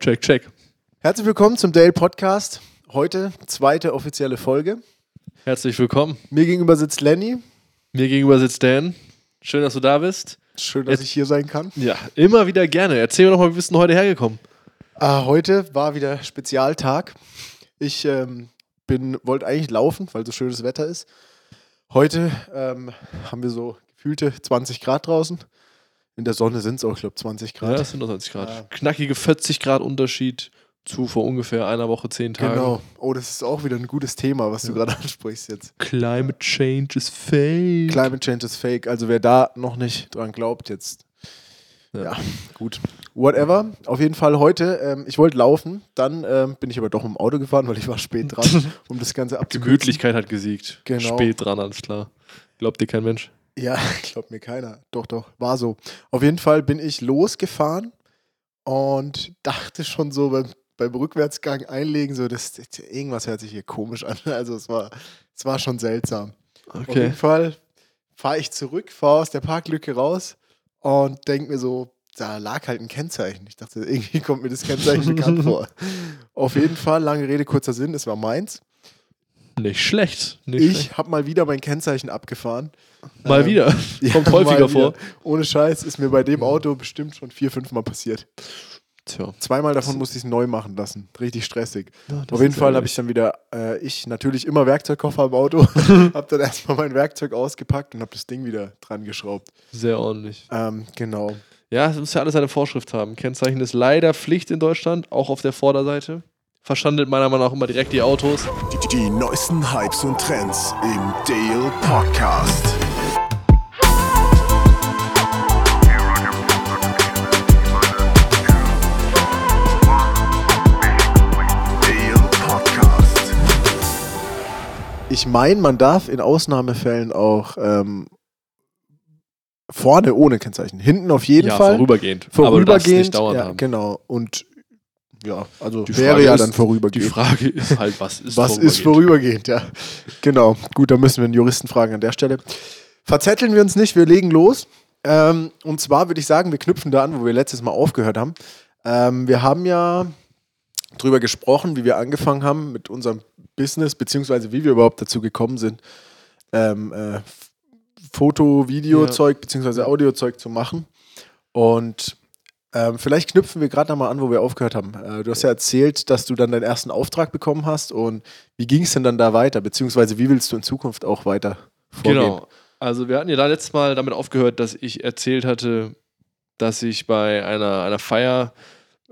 Check, check. Herzlich willkommen zum Dale Podcast. Heute zweite offizielle Folge. Herzlich willkommen. Mir gegenüber sitzt Lenny. Mir gegenüber sitzt Dan. Schön, dass du da bist. Schön, dass Jetzt- ich hier sein kann. Ja, immer wieder gerne. Erzähl mir doch mal, wie bist du heute hergekommen? Ah, heute war wieder Spezialtag. Ich ähm, bin wollte eigentlich laufen, weil so schönes Wetter ist. Heute ähm, haben wir so gefühlte 20 Grad draußen. In der Sonne sind es auch, ich glaube, 20 Ja, Grad. das sind doch 20 Grad. Ja. Knackige 40 Grad Unterschied zu vor ungefähr einer Woche, zehn Tagen. genau. Oh, das ist auch wieder ein gutes Thema, was du gerade ansprichst jetzt. Climate Change is fake. Climate Change is fake. Also wer da noch nicht dran glaubt, jetzt. Ja. Ja, gut. Whatever. Auf jeden Fall heute, ähm, ich wollte laufen, dann ähm, bin ich aber doch im Auto gefahren, weil ich war spät dran, um das Ganze abzukürzen. Gemütlichkeit hat gesiegt. Genau. Spät dran, alles klar. Glaubt dir kein Mensch? Ja, glaubt mir keiner. Doch, doch, war so. Auf jeden Fall bin ich losgefahren und dachte schon so beim, beim Rückwärtsgang einlegen, so, das, das, irgendwas hört sich hier komisch an. Also es war, es war schon seltsam. Auf Okay. jeden Fall fahre ich zurück, fahre aus der Parklücke raus und denke mir so, da lag halt ein Kennzeichen. Ich dachte, irgendwie kommt mir das Kennzeichen bekannt vor. Auf jeden Fall, lange Rede, kurzer Sinn, es war meins. Nicht schlecht. Nicht Ich habe mal wieder mein Kennzeichen abgefahren. Mal ähm, wieder. Ja, Kommt mal häufiger vor. Ohne Scheiß ist mir bei dem Auto bestimmt schon vier, fünf Mal passiert. Tja. Zweimal davon musste ich es neu machen lassen. Richtig stressig. Ja, Auf jeden Fall habe ich dann wieder, äh, ich natürlich immer Werkzeugkoffer im Auto, habe dann erstmal mein Werkzeug ausgepackt und habe das Ding wieder dran geschraubt. Sehr ordentlich. Ähm, genau. Ja, es muss ja alles eine Vorschrift haben. Kennzeichen ist leider Pflicht in Deutschland, auch auf der Vorderseite. Verschandelt meiner Meinung nach immer direkt die Autos. Die, die neuesten Hypes und Trends im Dale Podcast. Ich meine, man darf in Ausnahmefällen auch ähm, vorne ohne Kennzeichen, hinten auf jeden ja, Fall. vorübergehend. Aber du darfst Vorübergehend. nicht dauernd ja, haben. genau. Und ja, also Die wäre Frage ja ist- dann Die vorübergehend. Frage ist halt, was ist Was ist vorübergehend, ja. Genau. Gut, da müssen wir einen Juristen fragen an der Stelle. Verzetteln wir uns nicht, wir legen los. Ähm, und zwar würde ich sagen, wir knüpfen da an, wo wir letztes Mal aufgehört haben. Ähm, wir haben ja drüber gesprochen, wie wir angefangen haben mit unserem Business, beziehungsweise wie wir überhaupt dazu gekommen sind, ähm, äh, Foto, Videozeug, beziehungsweise Audiozeug zu machen. Und ähm, vielleicht knüpfen wir gerade nochmal an, wo wir aufgehört haben. Äh, du hast ja erzählt, dass du dann deinen ersten Auftrag bekommen hast. Und wie ging es denn dann da weiter? Beziehungsweise wie willst du in Zukunft auch weiter vorgehen? Genau. Also wir hatten ja da letztes Mal damit aufgehört, dass ich erzählt hatte, dass ich bei einer, einer Feier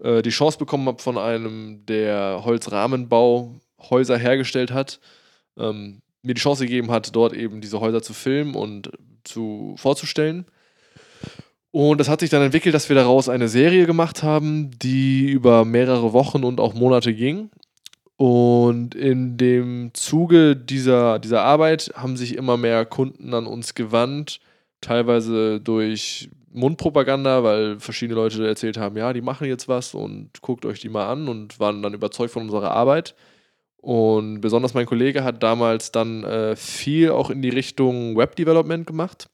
äh, die Chance bekommen habe von einem, der Holzrahmenbauhäuser hergestellt hat, ähm, mir die Chance gegeben hat, dort eben diese Häuser zu filmen und zu, vorzustellen. Und das hat sich dann entwickelt, dass wir daraus eine Serie gemacht haben, die über mehrere Wochen und auch Monate ging. Und in dem Zuge dieser, dieser Arbeit haben sich immer mehr Kunden an uns gewandt, teilweise durch Mundpropaganda, weil verschiedene Leute erzählt haben, ja, die machen jetzt was und guckt euch die mal an und waren dann überzeugt von unserer Arbeit. Und besonders mein Kollege hat damals dann äh, viel auch in die Richtung Web-Development gemacht.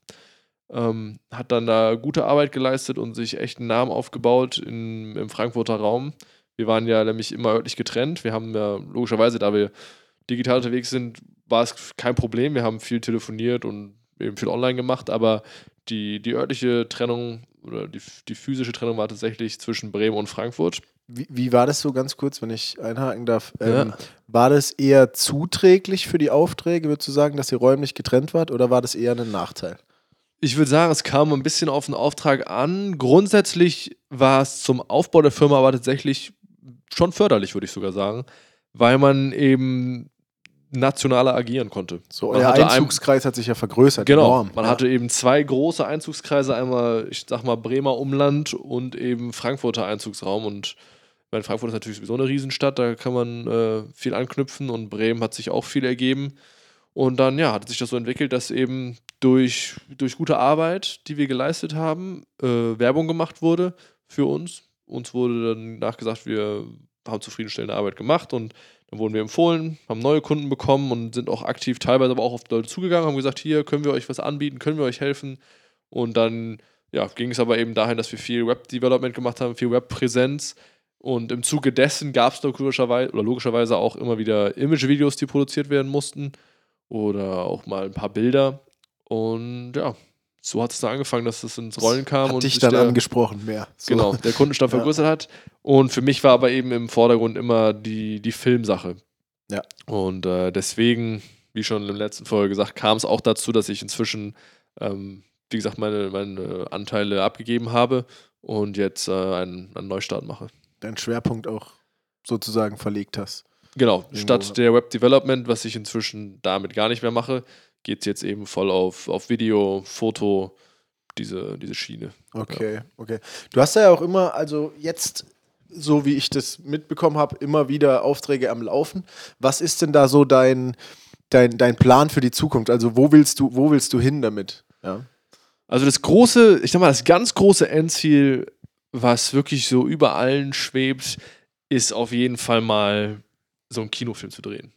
Ähm, hat dann da gute Arbeit geleistet und sich echt einen Namen aufgebaut in, im Frankfurter Raum. Wir waren ja nämlich immer örtlich getrennt. Wir haben ja logischerweise, da wir digital unterwegs sind, war es kein Problem. Wir haben viel telefoniert und eben viel online gemacht, aber die, die örtliche Trennung oder die, die physische Trennung war tatsächlich zwischen Bremen und Frankfurt. Wie, wie war das so ganz kurz, wenn ich einhaken darf? Ja. Ähm, war das eher zuträglich für die Aufträge, würdest du sagen, dass ihr räumlich getrennt wart, oder war das eher ein Nachteil? Ich würde sagen, es kam ein bisschen auf den Auftrag an. Grundsätzlich war es zum Aufbau der Firma aber tatsächlich schon förderlich, würde ich sogar sagen, weil man eben nationaler agieren konnte. So, Man euer hatte ein- Einzugskreis hat sich ja vergrößert. Genau, enorm. man ja. hatte eben zwei große Einzugskreise, einmal, ich sag mal, Bremer Umland und eben Frankfurter Einzugsraum. Und ich meine, Frankfurt ist natürlich sowieso eine Riesenstadt, da kann man äh, viel anknüpfen und Bremen hat sich auch viel ergeben. Und dann, ja, hat sich das so entwickelt, dass eben durch, durch gute Arbeit, die wir geleistet haben, äh, Werbung gemacht wurde für uns. Uns wurde dann nachgesagt, wir haben zufriedenstellende Arbeit gemacht und dann wurden wir empfohlen, haben neue Kunden bekommen und sind auch aktiv, teilweise aber auch auf die Leute zugegangen, haben gesagt, hier können wir euch was anbieten, können wir euch helfen. Und dann ja, ging es aber eben dahin, dass wir viel Web-Development gemacht haben, viel Webpräsenz Und im Zuge dessen gab es logischerweise, oder logischerweise auch immer wieder Imagevideos, die produziert werden mussten. Oder auch mal ein paar Bilder. Und ja, so hat es dann angefangen, dass es ins Rollen kam. Hat und dich dann der, angesprochen mehr. So. Genau, der Kundenstamm Ja. vergrößert hat. Und für mich war aber eben im Vordergrund immer die, die Filmsache. Ja. Und äh, deswegen, wie schon in der letzten Folge gesagt, kam es auch dazu, dass ich inzwischen, ähm, wie gesagt, meine, meine Anteile abgegeben habe und jetzt äh, einen, einen Neustart mache. Deinen Schwerpunkt auch sozusagen verlegt hast. Genau, Irgendwo, statt der Web Development, was ich inzwischen damit gar nicht mehr mache, geht es jetzt eben voll auf, auf Video, Foto, diese, diese Schiene. Okay, okay. Du hast ja auch immer, also jetzt, so wie ich das mitbekommen habe, immer wieder Aufträge am Laufen. Was ist denn da so dein, dein, dein Plan für die Zukunft? Also wo willst du, wo willst du hin damit? Ja. Also das große, ich sag mal, das ganz große Endziel, was wirklich so über allen schwebt, ist auf jeden Fall mal so einen Kinofilm zu drehen.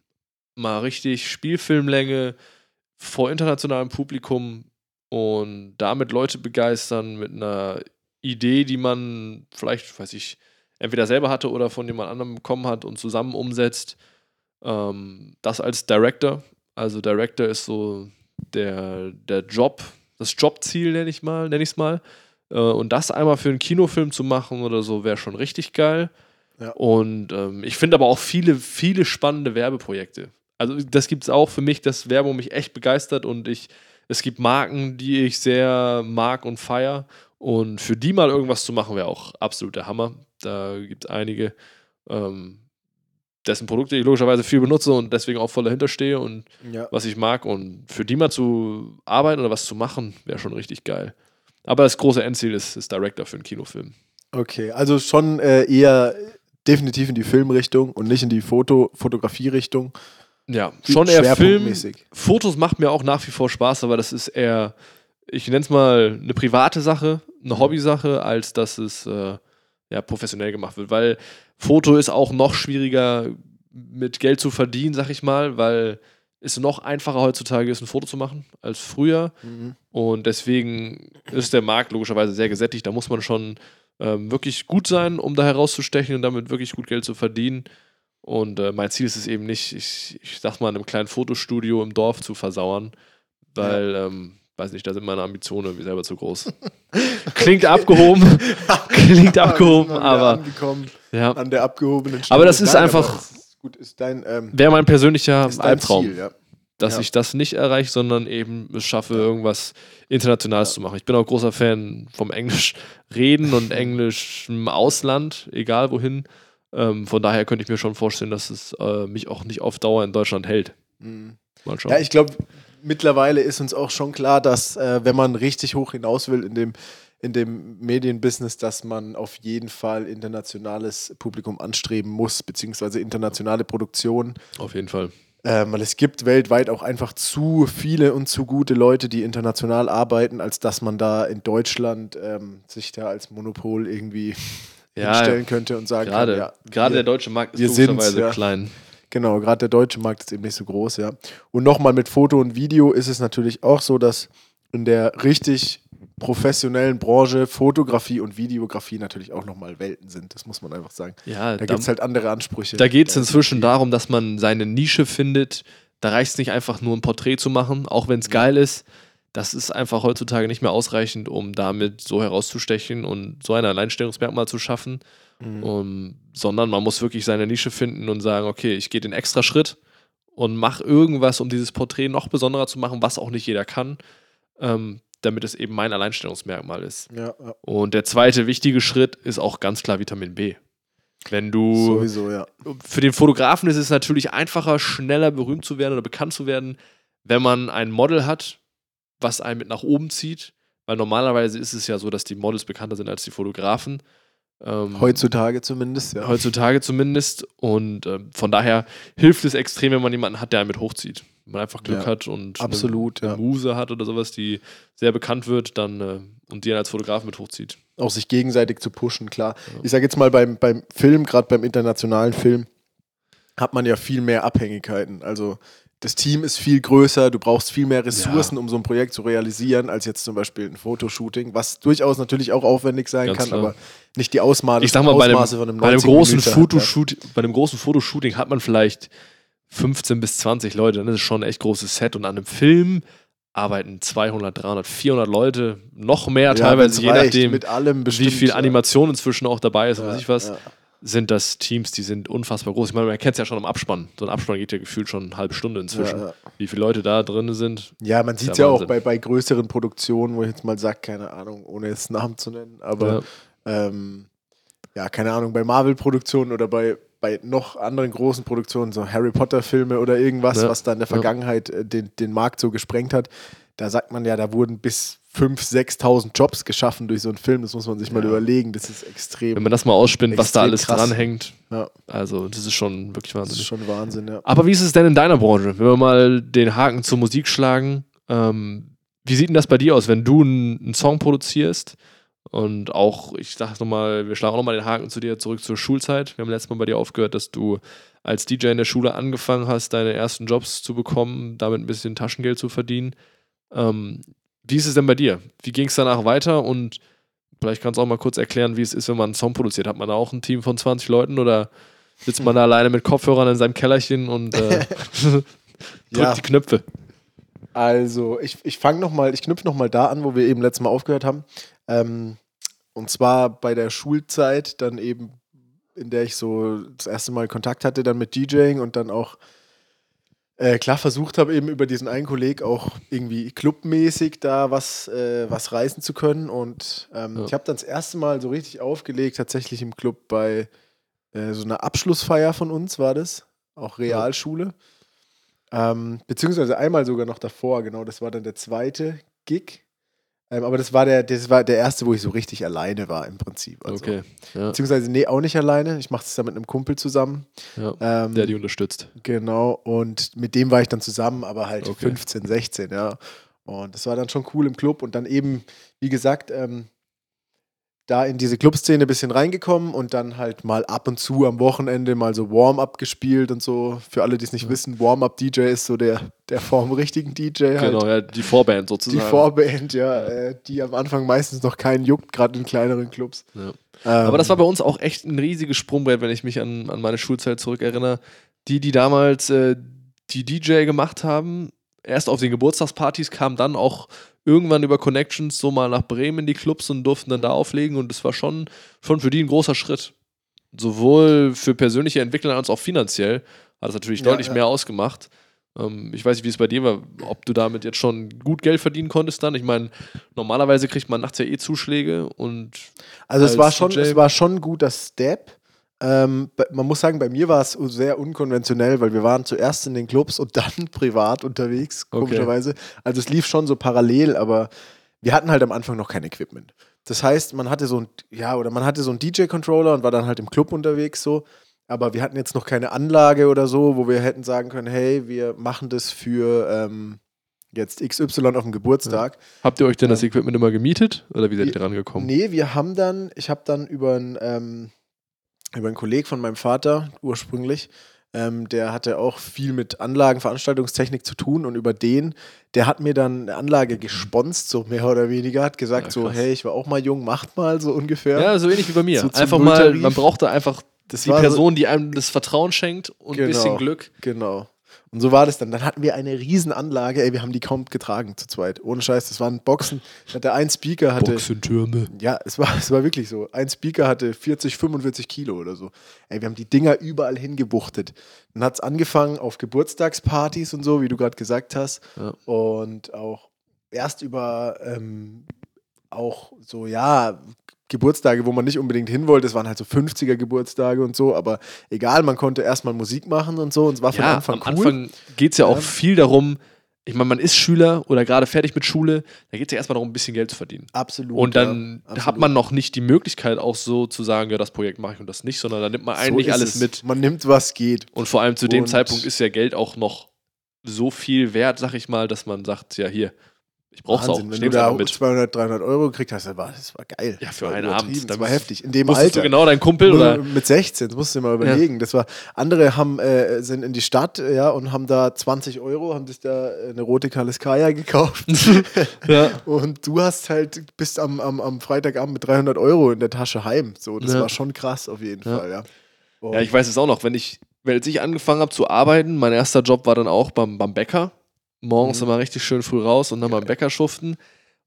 Mal richtig Spielfilmlänge vor internationalem Publikum und damit Leute begeistern mit einer Idee, die man vielleicht, weiß ich, entweder selber hatte oder von jemand anderem bekommen hat und zusammen umsetzt. Ähm, das als Director. Also Director ist so der, der Job, das Jobziel nenne ich mal, nenne ich es mal. Äh, und das einmal für einen Kinofilm zu machen oder so, wäre schon richtig geil. Ja. Und ähm, ich finde aber auch viele, viele spannende Werbeprojekte. Also das gibt es auch für mich, dass Werbung mich echt begeistert und ich, es gibt Marken, die ich sehr mag und feier. Und für die mal irgendwas zu machen, wäre auch absolut der Hammer. Da gibt es einige, ähm, dessen Produkte ich logischerweise viel benutze und deswegen auch voll dahinter stehe und ja. was ich mag. Und für die mal zu arbeiten oder was zu machen, wäre schon richtig geil. Aber das große Endziel ist, ist Director für einen Kinofilm. Okay, also schon äh, eher definitiv in die Filmrichtung und nicht in die Foto Fotografie-Richtung. Ja, schon eher Film. Fotos macht mir auch nach wie vor Spaß, aber das ist eher, ich nenne es mal eine private Sache, eine Hobbysache, als dass es äh, ja, professionell gemacht wird. Weil Foto ist auch noch schwieriger mit Geld zu verdienen, sag ich mal, weil es noch einfacher heutzutage ist, ein Foto zu machen als früher. Mhm. Und deswegen ist der Markt logischerweise sehr gesättigt. Da muss man schon ähm, wirklich gut sein, um da herauszustechen und damit wirklich gut Geld zu verdienen. Und äh, mein Ziel ist es eben nicht, ich, ich sag mal, in einem kleinen Fotostudio im Dorf zu versauern, weil, ähm, weiß nicht, da sind meine Ambitionen irgendwie selber zu groß. Klingt abgehoben, klingt abgehoben, aber ja, an der abgehobenen Aber das Stelle. ist einfach- das ist gut, ist dein, ähm, wäre mein persönlicher dein Albtraum. Ziel, ja. dass Ja. ich das nicht erreiche, sondern eben es schaffe, irgendwas Internationales zu machen. Ich bin auch großer Fan vom Englisch reden und Englisch im Ausland, egal wohin. Ähm, von daher könnte ich mir schon vorstellen, dass es äh, mich auch nicht auf Dauer in Deutschland hält. Mhm. Mal schauen. Ja, ich glaube, mittlerweile ist uns auch schon klar, dass äh, wenn man richtig hoch hinaus will in dem, in dem Medienbusiness, dass man auf jeden Fall internationales Publikum anstreben muss, beziehungsweise internationale Produktion. auf jeden Fall. Ähm, weil es gibt weltweit auch einfach zu viele und zu gute Leute, die international arbeiten, als dass man da in Deutschland ähm, sich da als Monopol irgendwie Ja, hinstellen könnte und sagen gerade, kann, ja, gerade der deutsche Markt ist logischerweise ja. klein. Genau, gerade der deutsche Markt ist eben nicht so groß, ja. Und nochmal mit Foto und Video ist es natürlich auch so, dass in der richtig professionellen Branche Fotografie und Videografie natürlich auch nochmal Welten sind. Das muss man einfach sagen. Ja, Da gibt es halt andere Ansprüche. Da geht es inzwischen darum, dass man seine Nische findet. Da reicht es nicht einfach nur ein Porträt zu machen, auch wenn es geil ist. Das ist einfach heutzutage nicht mehr ausreichend, um damit so herauszustechen und so ein Alleinstellungsmerkmal zu schaffen. Mhm. Um, sondern man muss wirklich seine Nische finden und sagen, okay, ich gehe den extra Schritt und mache irgendwas, um dieses Porträt noch besonderer zu machen, was auch nicht jeder kann, ähm, damit es eben mein Alleinstellungsmerkmal ist. Ja, ja, Und der zweite wichtige Schritt ist auch ganz klar Vitamin B. Wenn du sowieso, ja. für den Fotografen ist es natürlich einfacher, schneller berühmt zu werden oder bekannt zu werden, wenn man ein Model hat, was einen mit nach oben zieht. Weil normalerweise ist es ja so, dass die Models bekannter sind als die Fotografen. Ähm, Heutzutage zumindest, ja. heutzutage zumindest. Und ähm, von daher hilft es extrem, wenn man jemanden hat, der einen mit hochzieht. Wenn man einfach Glück Ja, hat und absolut, eine, ja. eine Muse hat oder sowas, die sehr bekannt wird, dann äh, und die einen als Fotograf mit hochzieht. Auch sich gegenseitig zu pushen, klar. Ja. Ich sage jetzt mal, beim, beim Film, gerade beim internationalen Film, hat man ja viel mehr Abhängigkeiten. Also das Team ist viel größer, du brauchst viel mehr Ressourcen, um so ein Projekt zu realisieren, als jetzt zum Beispiel ein Fotoshooting, was durchaus natürlich auch aufwendig sein Ganz kann, klar. aber nicht die Ausmaße, ich sag mal, bei einem, Ausmaße von einem bei einem 90 großen Fotoshoot, bei einem großen Fotoshooting hat man vielleicht 15 bis 20 Leute, dann ist es schon ein echt großes Set und an einem Film arbeiten 200, 300, 400 Leute, noch mehr Ja, teilweise, je reicht, nachdem, mit allem wie bestimmt, viel ja. Animation inzwischen auch dabei ist, Ja, weiß ich was, ja. Sind das Teams, die sind unfassbar groß. Ich meine, man kennt es ja schon im Abspann. So ein Abspann geht ja gefühlt schon eine halbe Stunde inzwischen. Ja, ja. Wie viele Leute da drin sind. Ja, man sieht es ja ja auch bei, bei größeren Produktionen, wo ich jetzt mal sage, keine Ahnung, ohne jetzt Namen zu nennen, aber ähm, ja, keine Ahnung, bei Marvel-Produktionen oder bei, bei noch anderen großen Produktionen, so Harry Potter-Filme oder irgendwas, Ja, was da in der ja. Vergangenheit äh, den, den Markt so gesprengt hat, da sagt man ja, da wurden bis 5.000, 6.000 Jobs geschaffen durch so einen Film. Das muss man sich mal Ja. überlegen. Das ist extrem. Wenn man das mal ausspinnt, was da alles krass. dranhängt. ja, Also, das ist schon wirklich das wahnsinnig. ist schon Wahnsinn, ja. Aber wie ist es denn in deiner Branche? Wenn wir mal den Haken zur Musik schlagen, ähm, wie sieht denn das bei dir aus, wenn du einen, einen Song produzierst? Und auch, ich sag nochmal, wir schlagen auch nochmal den Haken zu dir zurück zur Schulzeit. Wir haben letztes Mal bei dir aufgehört, dass du als DJ in der Schule angefangen hast, deine ersten Jobs zu bekommen, damit ein bisschen Taschengeld zu verdienen. Ähm, wie ist es denn bei dir? Wie ging es danach weiter? Und vielleicht kannst du auch mal kurz erklären, wie es ist, wenn man einen Song produziert. Hat man da auch ein Team von 20 Leuten oder sitzt man da alleine mit Kopfhörern in seinem Kellerchen und äh, drückt Ja. die Knöpfe? Also, ich, ich fange nochmal, ich knüpfe nochmal da an, wo wir eben letztes Mal aufgehört haben. Ähm, und zwar bei der Schulzeit, dann eben, in der ich so das erste Mal Kontakt hatte, dann mit DJing und dann auch äh, klar versucht habe, eben über diesen einen Kolleg auch irgendwie clubmäßig da was, äh, was reißen zu können. Und ähm, Ja. ich habe dann das erste Mal so richtig aufgelegt, tatsächlich im Club bei äh, so einer Abschlussfeier von uns war das, auch Realschule. Ähm, beziehungsweise einmal sogar noch davor, genau, das war dann der zweite Gig. Ähm, aber das war der, das war der erste, wo ich so richtig alleine war im Prinzip. Also, Okay. Ja, Beziehungsweise, nee, auch nicht alleine. Ich mache das dann mit einem Kumpel zusammen. ja. Ähm, Der die unterstützt. Genau, und mit dem war ich dann zusammen, aber halt Okay. 15, 16, ja. Und das war dann schon cool im Club und dann eben, wie gesagt, ähm, da in diese Clubszene ein bisschen reingekommen und dann halt mal ab und zu am Wochenende mal so Warm-up gespielt und so. Für alle, die es nicht Ja. wissen, Warm-up-DJ ist so der, der vom richtigen DJ halt. Genau, ja, die Vorband Die sozusagen. Vorband, ja, Äh, die am Anfang meistens noch keinen juckt, gerade in kleineren Clubs. Ja. Ähm, Aber das war bei uns auch echt ein riesiges Sprungbrett, wenn ich mich an, an meine Schulzeit zurückerinnere. Die, die damals äh, die DJ gemacht haben, erst auf den Geburtstagspartys, kamen dann auch irgendwann über Connections so mal nach Bremen in die Clubs und durften dann da auflegen. Und das war schon, schon für die ein großer Schritt. Sowohl für persönliche Entwicklung als auch finanziell hat es natürlich Ja, deutlich ja. mehr ausgemacht. Ähm, ich weiß nicht, wie es bei dir war, ob du damit jetzt schon gut Geld verdienen konntest dann. Ich meine, normalerweise kriegt man nachts ja eh Zuschläge und Also es war schon, DJ. es war schon ein guter Step. Ähm, man muss sagen, bei mir war es sehr unkonventionell, weil wir waren zuerst in den Clubs und dann privat unterwegs, Okay. komischerweise. Also es lief schon so parallel, aber wir hatten halt am Anfang noch kein Equipment. Das heißt, man hatte so ein, ja, oder man hatte so einen DJ-Controller und war dann halt im Club unterwegs so. Aber wir hatten jetzt noch keine Anlage oder so, wo wir hätten sagen können, hey, wir machen das für ähm, jetzt XY auf dem Geburtstag. Habt ihr euch denn das Ähm, Equipment immer gemietet oder wie seid ihr dran gekommen? Nee, wir haben dann, ich habe dann über einen, ähm, über einen Kollegen von meinem Vater ursprünglich, ähm, der hatte auch viel mit Anlagen, Veranstaltungstechnik zu tun und über den, der hat mir dann eine Anlage gesponst, so mehr oder weniger, hat gesagt Ja, so, hey, ich war auch mal jung, macht mal so ungefähr. Ja, so ähnlich wie bei mir. So einfach mal, man braucht da einfach das die war so- Person, die einem das Vertrauen schenkt und ein Genau. bisschen Glück. Genau. Und so war das dann. Dann hatten wir eine Riesenanlage, ey, wir haben die kaum getragen zu zweit. Ohne Scheiß, das waren Boxen. Hatte ein Speaker, hatte. Boxentürme. Ja, es war, es war wirklich so. Ein Speaker hatte 40, 45 Kilo oder so. Ey, wir haben die Dinger überall hingebuchtet. Dann hat es angefangen auf Geburtstagspartys und so, wie du gerade gesagt hast. Ja. Und auch erst über ähm, auch so, ja, Geburtstage, wo man nicht unbedingt hin wollte. Es waren halt so 50er Geburtstage und so, aber egal, man konnte erstmal Musik machen und so und es war von Ja, Anfang am cool. Anfang geht es ja auch viel darum, ich meine, man ist Schüler oder gerade fertig mit Schule, da geht es ja erstmal darum, ein bisschen Geld zu verdienen. Absolut. Und dann ja, absolut. hat man noch nicht die Möglichkeit, auch so zu sagen, ja, das Projekt mache ich und das nicht, sondern da nimmt man eigentlich ist alles es. mit. Man nimmt, was geht. Und vor allem zu dem Und- Zeitpunkt ist ja Geld auch noch so viel wert, sag ich mal, dass man sagt, ja, hier, Ich brauch's auch. Wahnsinn, Ich Wenn du da mit. 200, 300 Euro gekriegt hast, das war, das war geil. Ja, für einen Abend. Das war heftig. In dem Alter. du genau dein Kumpel oder? Mit 16, das musst du dir mal überlegen. Das war, andere haben, äh, sind in die Stadt ja, und haben da 20 Euro, haben sich da äh, eine rote Kaliskaya gekauft. Ja. und du hast halt, bist am, am, am Freitagabend mit 300 Euro in der Tasche heim. So, das Ja. war schon krass auf jeden Ja. Fall, ja. Und Ja, ich weiß es auch noch, wenn ich, wenn als ich angefangen habe zu arbeiten, mein erster Job war dann auch beim, beim Bäcker. Morgens Mhm. immer richtig schön früh raus und dann beim Bäcker schuften.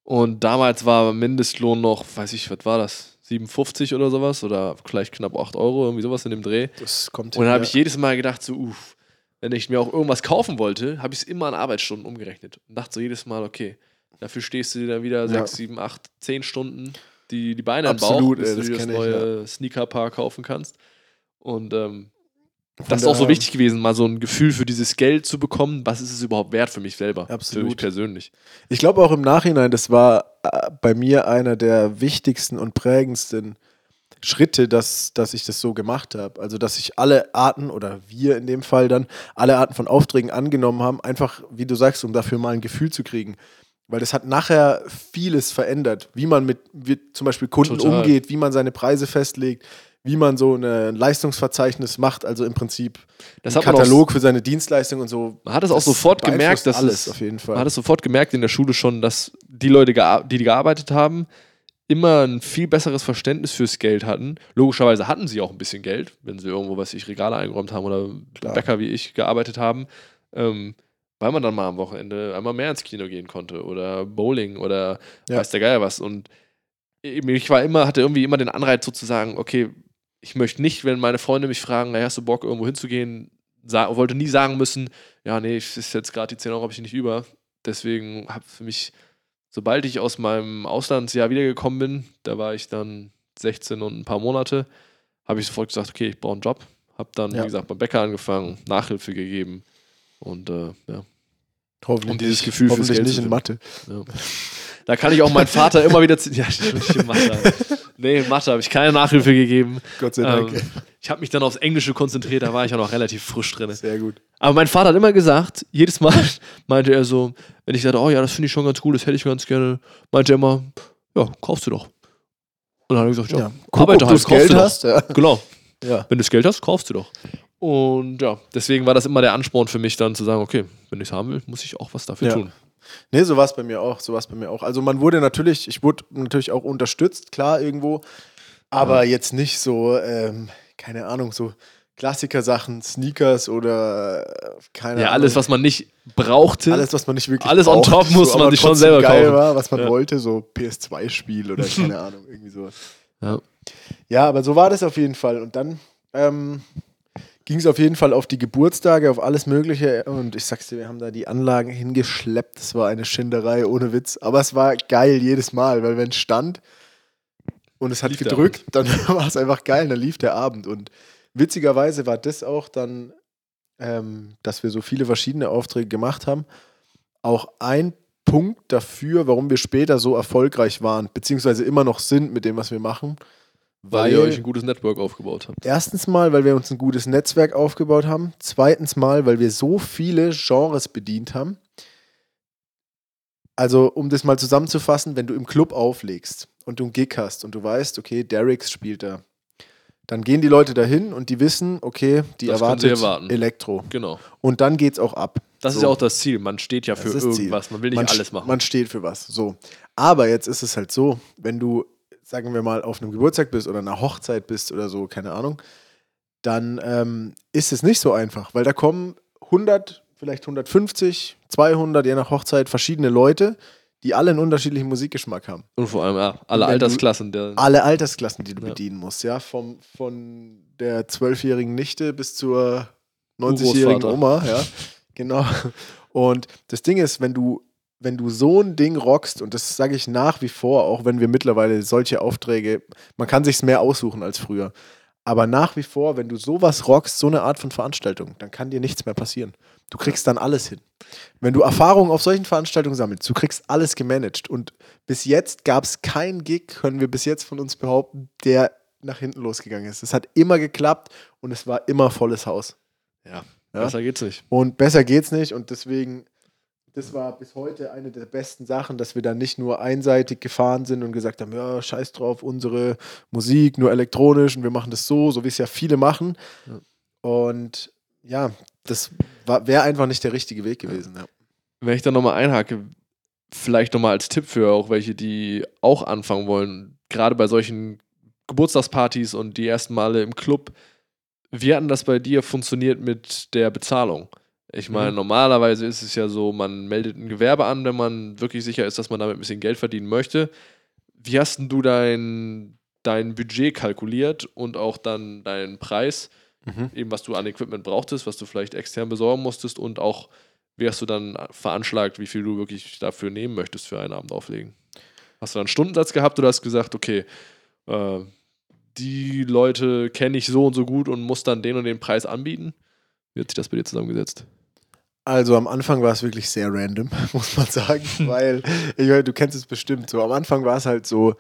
Und damals war Mindestlohn noch, weiß ich, was war das? 57 oder sowas oder vielleicht knapp 8 Euro, irgendwie sowas in dem Dreh. das kommt Und dann habe ja. ich jedes Mal gedacht, so, uff, wenn ich mir auch irgendwas kaufen wollte, habe ich es immer an Arbeitsstunden umgerechnet. Und dachte so jedes Mal, okay, dafür stehst du dir dann wieder Ja. 6, 7, 8, 10 Stunden die, die Beine am Bauch, Absolut, bis ey, du das dir das kenn ich, neue Sneaker-Paar kaufen kannst. Und ähm, das ist auch so wichtig gewesen, mal so ein Gefühl für dieses Geld zu bekommen. Was ist es überhaupt wert für mich selber? Für Absolut. mich persönlich. Ich glaube auch im Nachhinein, das war äh, bei mir einer der wichtigsten und prägendsten Schritte, dass, dass ich das so gemacht habe. Also, dass ich alle Arten oder wir in dem Fall dann alle Arten von Aufträgen angenommen haben, einfach, wie du sagst, um dafür mal ein Gefühl zu kriegen. Weil das hat nachher vieles verändert, wie man mit wie zum Beispiel Kunden Total. umgeht, wie man seine Preise festlegt, wie man so ein Leistungsverzeichnis macht, also im Prinzip Das ein hat man auch- Katalog für seine Dienstleistung und so. Man hat es auch sofort gemerkt, dass alles es, auf jeden Fall. Man hat es sofort gemerkt in der Schule schon, dass die Leute, die gearbeitet haben, immer ein viel besseres Verständnis fürs Geld hatten. Logischerweise hatten sie auch ein bisschen Geld, wenn sie irgendwo, was ich, Regale eingeräumt haben oder Klar. Bäcker wie ich gearbeitet haben, ähm, weil man dann mal am Wochenende einmal mehr ins Kino gehen konnte oder Bowling oder Ja. weiß der Geier was. Und ich war immer, hatte irgendwie immer den Anreiz sozusagen, okay, ich möchte nicht, wenn meine Freunde mich fragen, hey, hast du Bock, irgendwo hinzugehen, sa wollte nie sagen müssen, ja, nee, es ist jetzt gerade die 10 Euro, habe ich nicht über. Deswegen habe für mich, sobald ich aus meinem Auslandsjahr wiedergekommen bin, da war ich dann 16 und ein paar Monate, habe ich sofort gesagt, okay, ich brauche einen Job. Habe dann, Ja. wie gesagt, beim Bäcker angefangen, Nachhilfe gegeben und äh, ja. Hoffentlich um dieses Gefühl hoffentlich nicht in. Mathe. Ja. Da kann ich auch meinen Vater immer wieder. Ja, Mathe. Nee, Mathe habe ich keine Nachhilfe gegeben. Gott sei Dank. Ähm, ich habe mich dann aufs Englische konzentriert, da war ich auch noch relativ frisch drin. Sehr gut. Aber mein Vater hat immer gesagt, jedes Mal meinte er so, wenn ich sagte, oh ja, das finde ich schon ganz cool, das hätte ich ganz gerne, meinte er immer, ja, kaufst du doch. Und dann hat er gesagt, ja, Ja, guck, arbeite ob halt, Geld hast. Ja. Genau. ja. Wenn du das Geld hast, kaufst du doch. Und ja, deswegen war das immer der Ansporn für mich dann zu sagen, okay, wenn ich es haben will, muss ich auch was dafür Ja. tun. Nee, so war es bei mir auch. So war's bei mir auch. Also man wurde natürlich, ich wurde natürlich auch unterstützt, klar, irgendwo. Aber jetzt nicht so, ähm, keine Ahnung, so Klassiker-Sachen, Sneakers oder äh, keine Ja, Ahnung. alles, was man nicht brauchte. alles, was man nicht wirklich Alles on top muss man aber sich schon selber geil kaufen. war, was man Ja. wollte, so PS2-Spiel oder keine Ahnung, irgendwie sowas. Ja. Ja, aber so war das auf jeden Fall. Und dann ähm, ging es auf jeden Fall auf die Geburtstage, auf alles Mögliche. Und ich sag's dir, wir haben da die Anlagen hingeschleppt. Das war eine Schinderei, ohne Witz. Aber es war geil jedes Mal, weil wenn es stand und es hat Lief gedrückt, dann war es einfach geil. Dann lief der Abend. Und witzigerweise war das auch dann, ähm, dass wir so viele verschiedene Aufträge gemacht haben, auch ein Punkt dafür, warum wir später so erfolgreich waren, beziehungsweise immer noch sind mit dem, was wir machen. Weil ihr euch ein gutes Network aufgebaut habt. Erstens mal, weil wir uns ein gutes Netzwerk aufgebaut haben. Zweitens mal, weil wir so viele Genres bedient haben. Also, um das mal zusammenzufassen, wenn du im Club auflegst und du einen Gig hast und du weißt, okay, Derricks spielt da, dann gehen die Leute dahin und die wissen, okay, die Das erwartet erwarten. Elektro. Genau. Und dann geht's auch ab. Das ist So. ja auch das Ziel. Man steht ja Das für ist das Ziel. irgendwas. Man will nicht man, alles machen. Man steht für was. So. Aber jetzt ist es halt so, wenn du, sagen wir mal, auf einem Geburtstag bist oder einer Hochzeit bist oder so, keine Ahnung, dann ähm, ist es nicht so einfach, weil da kommen 100, vielleicht 150, 200, je nach Hochzeit, verschiedene Leute, die alle einen unterschiedlichen Musikgeschmack haben. Und vor allem, ja, alle du- Altersklassen. Der, Alle Altersklassen, die du Ja. bedienen musst, ja, vom, von der zwölfjährigen Nichte bis zur 90-jährigen Urgroßvater. Oma, ja, genau. Und das Ding ist, wenn du, wenn du so ein Ding rockst, und das sage ich nach wie vor, auch wenn wir mittlerweile solche Aufträge, man kann sich's mehr aussuchen als früher, aber nach wie vor, wenn du sowas rockst, so eine Art von Veranstaltung, dann kann dir nichts mehr passieren. Du kriegst dann alles hin. Wenn du Erfahrung auf solchen Veranstaltungen sammelst, du kriegst alles gemanagt. Und bis jetzt gab es keinen Gig, können wir bis jetzt von uns behaupten, der nach hinten losgegangen ist. Es hat immer geklappt und es war immer volles Haus. ja, Ja? besser geht's nicht. Und besser geht's nicht und deswegen das war bis heute eine der besten Sachen, dass wir da nicht nur einseitig gefahren sind und gesagt haben, ja, scheiß drauf, unsere Musik nur elektronisch und wir machen das so, so wie es ja viele machen. Ja. Und ja, das wäre einfach nicht der richtige Weg gewesen. Ja. Wenn ich da nochmal einhake, vielleicht nochmal als Tipp für auch welche, die auch anfangen wollen, gerade bei solchen Geburtstagspartys und die ersten Male im Club, wie hat denn das bei dir funktioniert mit der Bezahlung? Ich meine, Mhm. normalerweise ist es ja so, man meldet ein Gewerbe an, wenn man wirklich sicher ist, dass man damit ein bisschen Geld verdienen möchte. Wie hast denn du dein, dein Budget kalkuliert und auch dann deinen Preis, eben was du an Equipment brauchtest, was du vielleicht extern besorgen musstest und auch, wie hast du dann veranschlagt, wie viel du wirklich dafür nehmen möchtest für einen Abend auflegen? Hast du dann einen Stundensatz gehabt oder hast gesagt, okay, äh, die Leute kenne ich so und so gut und muss dann den und den Preis anbieten? Wie hat sich das bei dir zusammengesetzt? Also am Anfang war es wirklich sehr random, muss man sagen, weil ich meine, du kennst es bestimmt. So am Anfang war es halt so,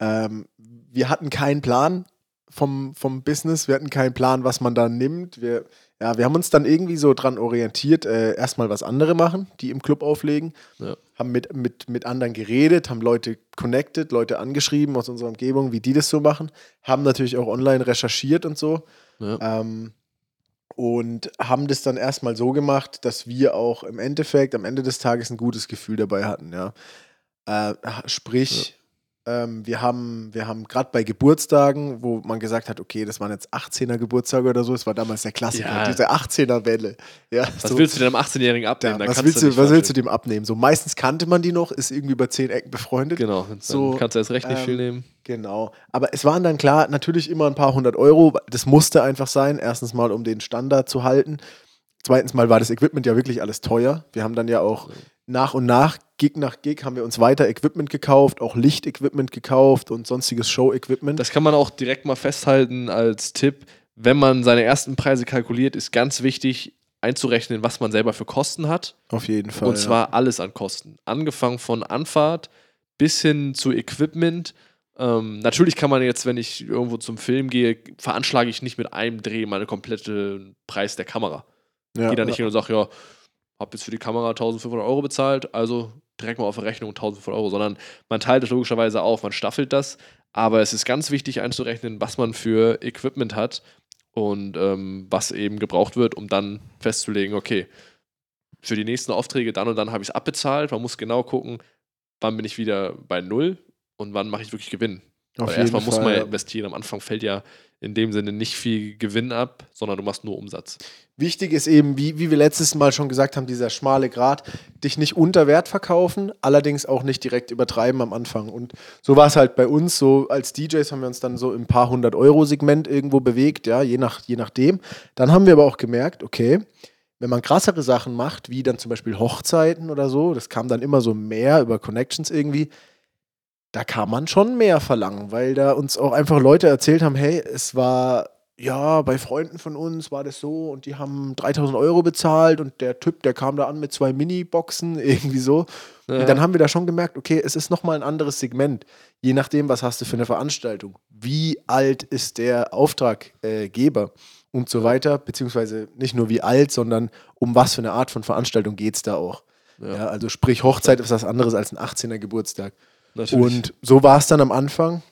ähm, wir hatten keinen Plan vom, vom Business, wir hatten keinen Plan, was man da nimmt. Wir, ja, wir haben uns dann irgendwie so dran orientiert, äh, erstmal was andere machen, die im Club auflegen, Ja. haben mit, mit, mit anderen geredet, haben Leute connected, Leute angeschrieben aus unserer Umgebung, wie die das so machen, haben natürlich auch online recherchiert und so. Ja. Ähm, und haben das dann erstmal so gemacht, dass wir auch im Endeffekt, am Ende des Tages ein gutes Gefühl dabei hatten, ja. Äh, sprich, ähm, wir haben, wir haben gerade bei Geburtstagen, wo man gesagt hat, okay, das waren jetzt 18er Geburtstage oder so, das war damals der Klassiker, Ja. diese 18er-Welle. Ja, Was so, willst du denn am 18-Jährigen abnehmen? ja, was, willst du, was willst du dem abnehmen? So meistens kannte man die noch, ist irgendwie über zehn Ecken befreundet. Genau, dann So, kannst du erst recht nicht viel ähm, nehmen. Genau. Aber es waren dann klar, natürlich immer ein paar hundert Euro. Das musste einfach sein. Erstens mal, um den Standard zu halten. Zweitens mal war das Equipment ja wirklich alles teuer. Wir haben dann ja auch nach und nach, Gig nach Gig, haben wir uns weiter Equipment gekauft, auch Lichtequipment gekauft und sonstiges Show-Equipment. Das kann man auch direkt mal festhalten als Tipp. Wenn man seine ersten Preise kalkuliert, ist ganz wichtig einzurechnen, was man selber für Kosten hat. Auf jeden Fall. Und zwar alles an Kosten. Angefangen von Anfahrt bis hin zu Equipment. Ähm, natürlich kann man jetzt, wenn ich irgendwo zum Film gehe, veranschlage ich nicht mit einem Dreh meine komplette Preis der Kamera. Ja, Gehe da nicht ja. hin und sage, ja, hab jetzt für die Kamera 1500 Euro bezahlt, also direkt mal auf der Rechnung 1500 Euro, sondern man teilt es logischerweise auf, man staffelt das. Aber es ist ganz wichtig einzurechnen, was man für Equipment hat und ähm, was eben gebraucht wird, um dann festzulegen, okay, für die nächsten Aufträge dann und dann habe ich es abbezahlt. Man muss genau gucken, wann bin ich wieder bei Null und wann mache ich wirklich Gewinn. Auf Weil erstmal muss man Fall, ja. investieren. Am Anfang fällt ja in dem Sinne nicht viel Gewinn ab, sondern du machst nur Umsatz. Wichtig ist eben, wie, wie wir letztes Mal schon gesagt haben, dieser schmale Grat, dich nicht unter Wert verkaufen, allerdings auch nicht direkt übertreiben am Anfang. Und so war es halt bei uns, so als DJs haben wir uns dann so im paar hundert Euro Segment irgendwo bewegt, ja, je, nach, je nachdem. Dann haben wir aber auch gemerkt, okay, wenn man krassere Sachen macht, wie dann zum Beispiel Hochzeiten oder so, das kam dann immer so mehr über Connections irgendwie, da kann man schon mehr verlangen, weil da uns auch einfach Leute erzählt haben, hey, es war, ja, bei Freunden von uns war das so und die haben 3000 Euro bezahlt und der Typ, der kam da an mit zwei Mini-Boxen, irgendwie so. Ja. Und dann haben wir da schon gemerkt, okay, es ist nochmal ein anderes Segment, je nachdem, was hast du für eine Veranstaltung, wie alt ist der Auftraggeber und so weiter, beziehungsweise nicht nur wie alt, sondern um was für eine Art von Veranstaltung geht es da auch. Ja. Ja, also sprich, Hochzeit ist was anderes als ein 18er Geburtstag. Natürlich. Und so war es dann am Anfang.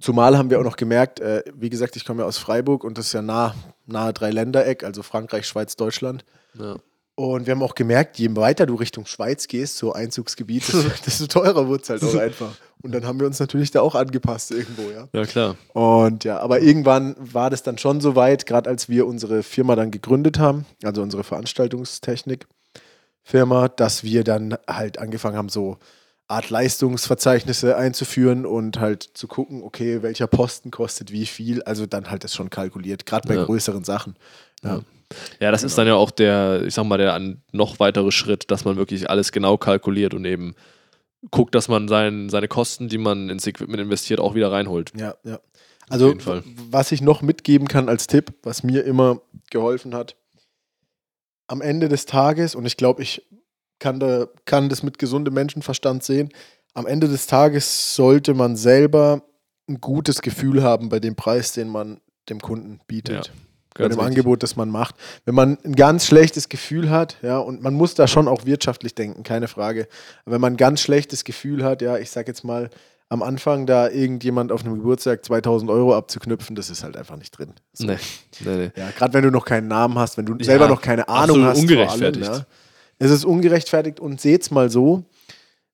Zumal haben wir auch noch gemerkt, äh, wie gesagt, ich komme ja aus Freiburg und das ist ja nah, nahe Dreiländereck, also Frankreich, Schweiz, Deutschland. ja. Und wir haben auch gemerkt, je weiter du Richtung Schweiz gehst, so Einzugsgebiet, desto, desto teurer wird es halt auch einfach. Und dann haben wir uns natürlich da auch angepasst irgendwo, ja. ja, klar. Und ja, aber irgendwann war das dann schon so weit, gerade als wir unsere Firma dann gegründet haben, also unsere Veranstaltungstechnik-Firma, dass wir dann halt angefangen haben, so Art Leistungsverzeichnisse einzuführen und halt zu gucken, okay, welcher Posten kostet wie viel. Also dann halt das schon kalkuliert, gerade bei Ja. größeren Sachen. Ja. Ja, das ist dann ja auch der, ich sag mal, der noch weitere Schritt, dass man wirklich alles genau kalkuliert und eben guckt, dass man sein, seine Kosten, die man ins Equipment investiert, auch wieder reinholt. Ja, ja. Also, was ich noch mitgeben kann als Tipp, was mir immer geholfen hat, am Ende des Tages, und ich glaube, ich kann, da, kann das mit gesundem Menschenverstand sehen, am Ende des Tages sollte man selber ein gutes Gefühl haben bei dem Preis, den man dem Kunden bietet. bei Ganz dem wichtig. Angebot, das man macht. Wenn man ein ganz schlechtes Gefühl hat, ja, und man muss da schon auch wirtschaftlich denken, keine Frage. Aber wenn man ein ganz schlechtes Gefühl hat, ja, ich sag jetzt mal, am Anfang da irgendjemand auf einem Geburtstag 2000 Euro abzuknüpfen, das ist halt einfach nicht drin. So. Nee, nee, nee. Ja, gerade wenn du noch keinen Namen hast, wenn du Ja, selber noch keine Ahnung hast. vor ungerechtfertigt. Allem, ja. Es ist ungerechtfertigt und seht's mal so,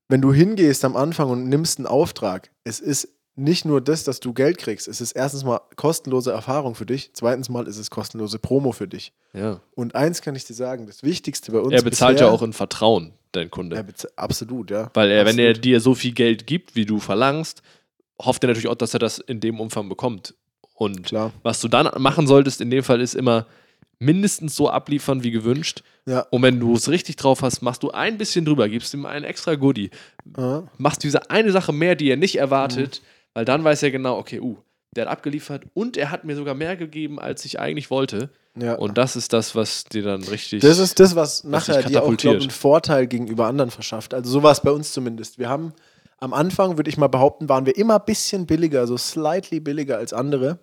wenn du hingehst am Anfang und nimmst einen Auftrag, es ist nicht nur das, dass du Geld kriegst, es ist erstens mal kostenlose Erfahrung für dich, zweitens mal ist es kostenlose Promo für dich. Ja. Und eins kann ich dir sagen, das Wichtigste bei uns Er bezahlt bisher, ja auch in Vertrauen, dein Kunde. absolut, ja. Weil er, wenn er Absolut. dir so viel Geld gibt, wie du verlangst, hofft er natürlich auch, dass er das in dem Umfang bekommt. Und Klar. was du dann machen solltest, in dem Fall ist immer mindestens so abliefern wie gewünscht. Ja. Und wenn du es richtig drauf hast, machst du ein bisschen drüber, gibst ihm einen extra Goodie. Ja. Machst diese eine Sache mehr, die er nicht erwartet, Mhm. weil dann weiß er genau, okay, uh, der hat abgeliefert und er hat mir sogar mehr gegeben, als ich eigentlich wollte. Ja. Und das ist das, was dir dann richtig. Das ist das, was was dich nachher dir auch, glaube einen Vorteil gegenüber anderen verschafft. Also so war es bei uns zumindest. Wir haben am Anfang, würde ich mal behaupten, waren wir immer ein bisschen billiger, so slightly billiger als andere.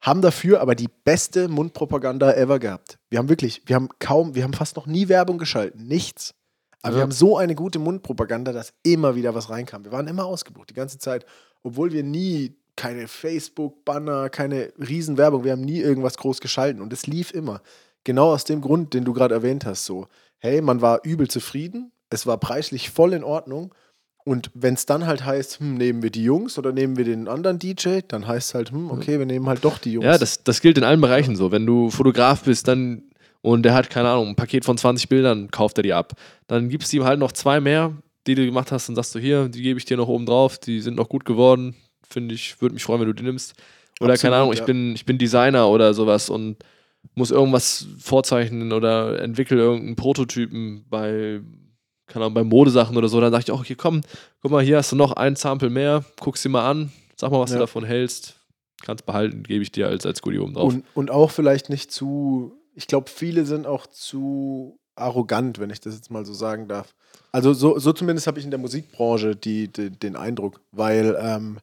Haben dafür aber die beste Mundpropaganda ever gehabt. Wir haben wirklich, wir haben kaum, wir haben fast noch nie Werbung geschalten. Nichts. Aber wir Ja. haben so eine gute Mundpropaganda, dass immer wieder was reinkam. Wir waren immer ausgebucht, die ganze Zeit. Obwohl wir nie keine Facebook-Banner, keine Riesenwerbung, wir haben nie irgendwas groß geschalten. Und es lief immer. Genau aus dem Grund, den du gerade erwähnt hast. So, hey, man war übel zufrieden, es war preislich voll in Ordnung. Und wenn es dann halt heißt, hm, nehmen wir die Jungs oder nehmen wir den anderen DJ, dann heißt es halt, hm, okay, wir nehmen halt doch die Jungs. Ja, das, das gilt in allen Bereichen so. Wenn du Fotograf bist, dann und der hat, keine Ahnung, ein Paket von 20 Bildern, kauft er die ab. Dann gibst du ihm halt noch zwei mehr, die du gemacht hast, und sagst du, hier, die gebe ich dir noch oben drauf, die sind noch gut geworden. Finde ich, würde mich freuen, wenn du die nimmst. Oder keine Absolut, Ahnung, ich, ja. bin, ich bin Designer oder sowas und muss irgendwas vorzeichnen oder entwickle irgendeinen Prototypen bei, keine Ahnung, bei Modesachen oder so. Dann sag ich auch, okay, komm, guck mal, hier hast du noch ein Sample mehr, guck's dir mal an, sag mal, was Ja. du davon hältst. Kannst behalten, gebe ich dir als, als Goodie oben drauf. Und, und auch vielleicht nicht zu, ich glaube, viele sind auch zu arrogant, wenn ich das jetzt mal so sagen darf. Also so, so zumindest habe ich in der Musikbranche die, die, den Eindruck, weil ähm,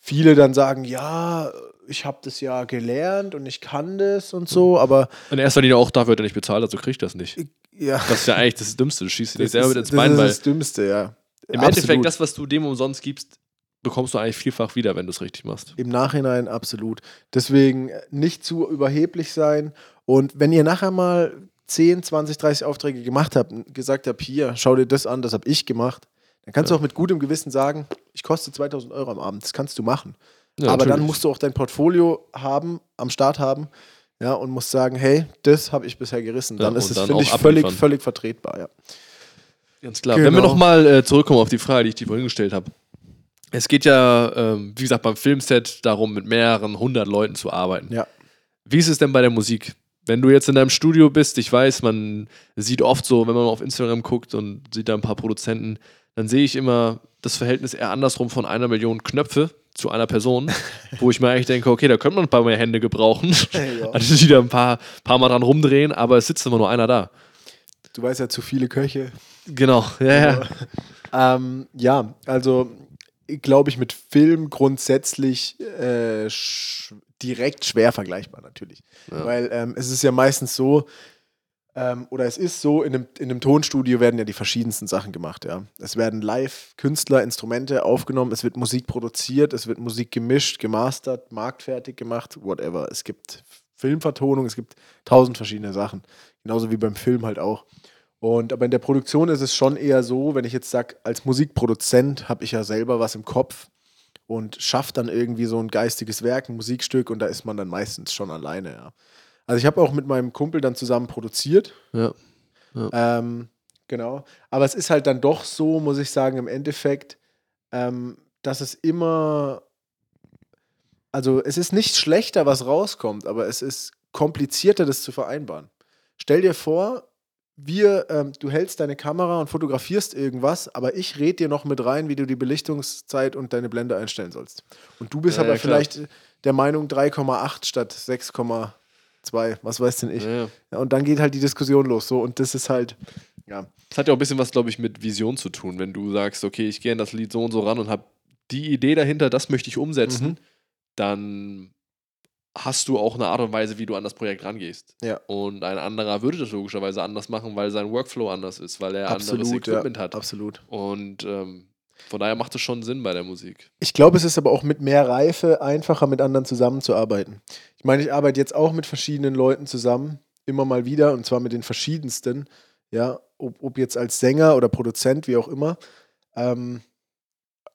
viele dann sagen, ja, ich habe das ja gelernt und ich kann das und so, aber In erster Linie auch dafür wird er nicht bezahlt, also kriegt das nicht. Ja, Das ist ja eigentlich das Dümmste. Du schießt dir das selber ist, mit ins das Bein, ist weil das Dümmste, ja. im Absolut. Endeffekt das, was du dem umsonst gibst, bekommst du eigentlich vielfach wieder, wenn du es richtig machst. Im Nachhinein absolut. Deswegen äh, nicht zu überheblich sein. Und wenn ihr nachher mal 10, 20, 30 Aufträge gemacht habt und gesagt habt, hier, schau dir das an, das habe ich gemacht, dann kannst du auch mit gutem Gewissen sagen, ich koste 2000 Euro am Abend. Das kannst du machen. Ja, Aber dann natürlich. musst du auch dein Portfolio haben, am Start haben, ja, und musst sagen, hey, das habe ich bisher gerissen. Ja, Dann ist und es, finde ich, völlig, abliefern. völlig vertretbar, ja. Ganz klar. Wenn wir Genau. nochmal äh, zurückkommen auf die Frage, die ich dir vorhin gestellt habe. Es geht ja, ähm, wie gesagt, beim Filmset darum, mit mehreren hundert Leuten zu arbeiten. Ja. Wie ist es denn bei der Musik? Wenn du jetzt in deinem Studio bist, ich weiß, man sieht oft so, wenn man auf Instagram guckt und sieht da ein paar Produzenten, dann sehe ich immer das Verhältnis eher andersrum von einer Million Knöpfe zu einer Person, wo ich mir eigentlich denke, okay, da könnte man ein paar mehr Hände gebrauchen. Ja. Also wieder ein paar, paar Mal dran rumdrehen, aber es sitzt immer nur einer da. Du weißt ja, zu viele Köche Genau, ja, ja. Ähm, ja, also glaube ich mit Film grundsätzlich äh, sch direkt schwer vergleichbar natürlich. Ja. Weil ähm, es ist ja meistens so, ähm, oder es ist so, in einem, in einem Tonstudio werden ja die verschiedensten Sachen gemacht, ja. Es werden live Künstler, Instrumente aufgenommen, es wird Musik produziert, es wird Musik gemischt, gemastert, marktfertig gemacht, whatever. Es gibt Filmvertonung, es gibt tausend verschiedene Sachen. Genauso wie beim Film halt auch. Und aber in der Produktion ist es schon eher so, wenn ich jetzt sage, als Musikproduzent habe ich ja selber was im Kopf und schafft dann irgendwie so ein geistiges Werk, ein Musikstück und da ist man dann meistens schon alleine, ja. Also ich habe auch mit meinem Kumpel dann zusammen produziert. ja. Ähm, genau. Aber es ist halt dann doch so, muss ich sagen, im Endeffekt, ähm, dass es immer, also es ist nicht schlechter, was rauskommt, aber es ist komplizierter, das zu vereinbaren. Stell dir vor, wir, ähm, du hältst deine Kamera und fotografierst irgendwas, aber ich rede dir noch mit rein, wie du die Belichtungszeit und deine Blende einstellen sollst. Und du bist Ja, aber ja, vielleicht der Meinung 3,8 statt 6,2, was weiß denn ich. ja, ja. Ja, und dann geht halt die Diskussion los. So, und das ist halt, ja. Das hat ja auch ein bisschen was, glaube ich, mit Vision zu tun. Wenn du sagst, okay, ich gehe an das Lied so und so ran und habe die Idee dahinter, das möchte ich umsetzen, Mhm. dann hast du auch eine Art und Weise, wie du an das Projekt rangehst. Ja. Und ein anderer würde das logischerweise anders machen, weil sein Workflow anders ist, weil er anderes Absolut, ja. Equipment hat. Absolut. Und ähm, von daher macht es schon Sinn bei der Musik. Ich glaube, es ist aber auch mit mehr Reife einfacher, mit anderen zusammenzuarbeiten. Ich meine, ich arbeite jetzt auch mit verschiedenen Leuten zusammen, immer mal wieder, und zwar mit den verschiedensten. Ja, ob, ob jetzt als Sänger oder Produzent, wie auch immer. Ähm,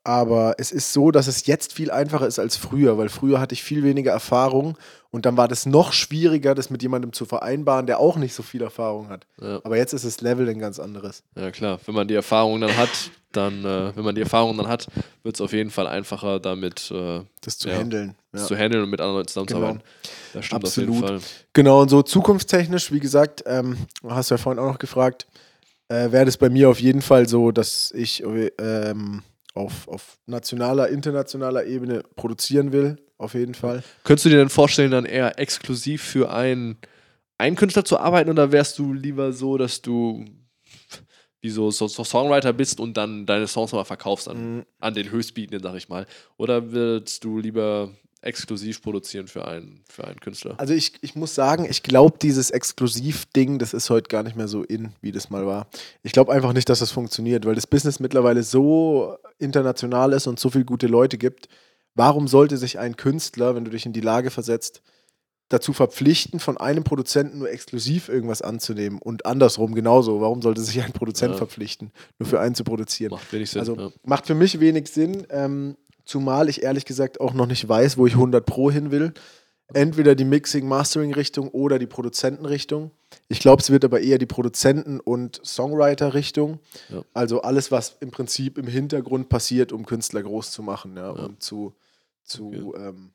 aber es ist so, dass es jetzt viel einfacher ist als früher, weil früher hatte ich viel weniger Erfahrung und dann war das noch schwieriger, das mit jemandem zu vereinbaren, der auch nicht so viel Erfahrung hat. Ja. Aber jetzt ist das Level ein ganz anderes. Ja, klar. Wenn man die Erfahrung dann hat, dann, äh, wenn man die Erfahrung dann hat, wird es auf jeden Fall einfacher, damit äh, Das zu Ja. handeln. das Ja. zu handeln und mit anderen Leuten zusammenzuarbeiten. Das stimmt auf jeden Absolut. Fall. Genau, und so zukunftstechnisch, wie gesagt, ähm, hast du ja vorhin auch noch gefragt, äh, wäre das bei mir auf jeden Fall so, dass ich ähm, auf, auf nationaler, internationaler Ebene produzieren will, auf jeden Fall. Könntest du dir denn vorstellen, dann eher exklusiv für einen, einen Künstler zu arbeiten oder wärst du lieber so, dass du wie so, so, so Songwriter bist und dann deine Songs mal verkaufst an, Mhm. an den Höchstbietenden, sag ich mal? Oder willst du lieber exklusiv produzieren für einen, für einen Künstler? Also ich, ich muss sagen, ich glaube, dieses Exklusiv-Ding, das ist heute gar nicht mehr so in, wie das mal war. Ich glaube einfach nicht, dass das funktioniert, weil das Business mittlerweile so international ist und so viele gute Leute gibt. Warum sollte sich ein Künstler, wenn du dich in die Lage versetzt, dazu verpflichten, von einem Produzenten nur exklusiv irgendwas anzunehmen und andersrum genauso? Warum sollte sich ein Produzent Ja. verpflichten, nur für einen zu produzieren? Macht wenig Sinn. Also ja. macht für mich wenig Sinn, ähm, zumal ich ehrlich gesagt auch noch nicht weiß, wo ich 100 Pro hin will. Entweder die Mixing-Mastering-Richtung oder die Produzentenrichtung. Ich glaube, es wird aber eher die Produzenten- und Songwriter-Richtung. Ja. Also alles, was im Prinzip im Hintergrund passiert, um Künstler groß zu machen ja, Ja. und zu, zu, ähm,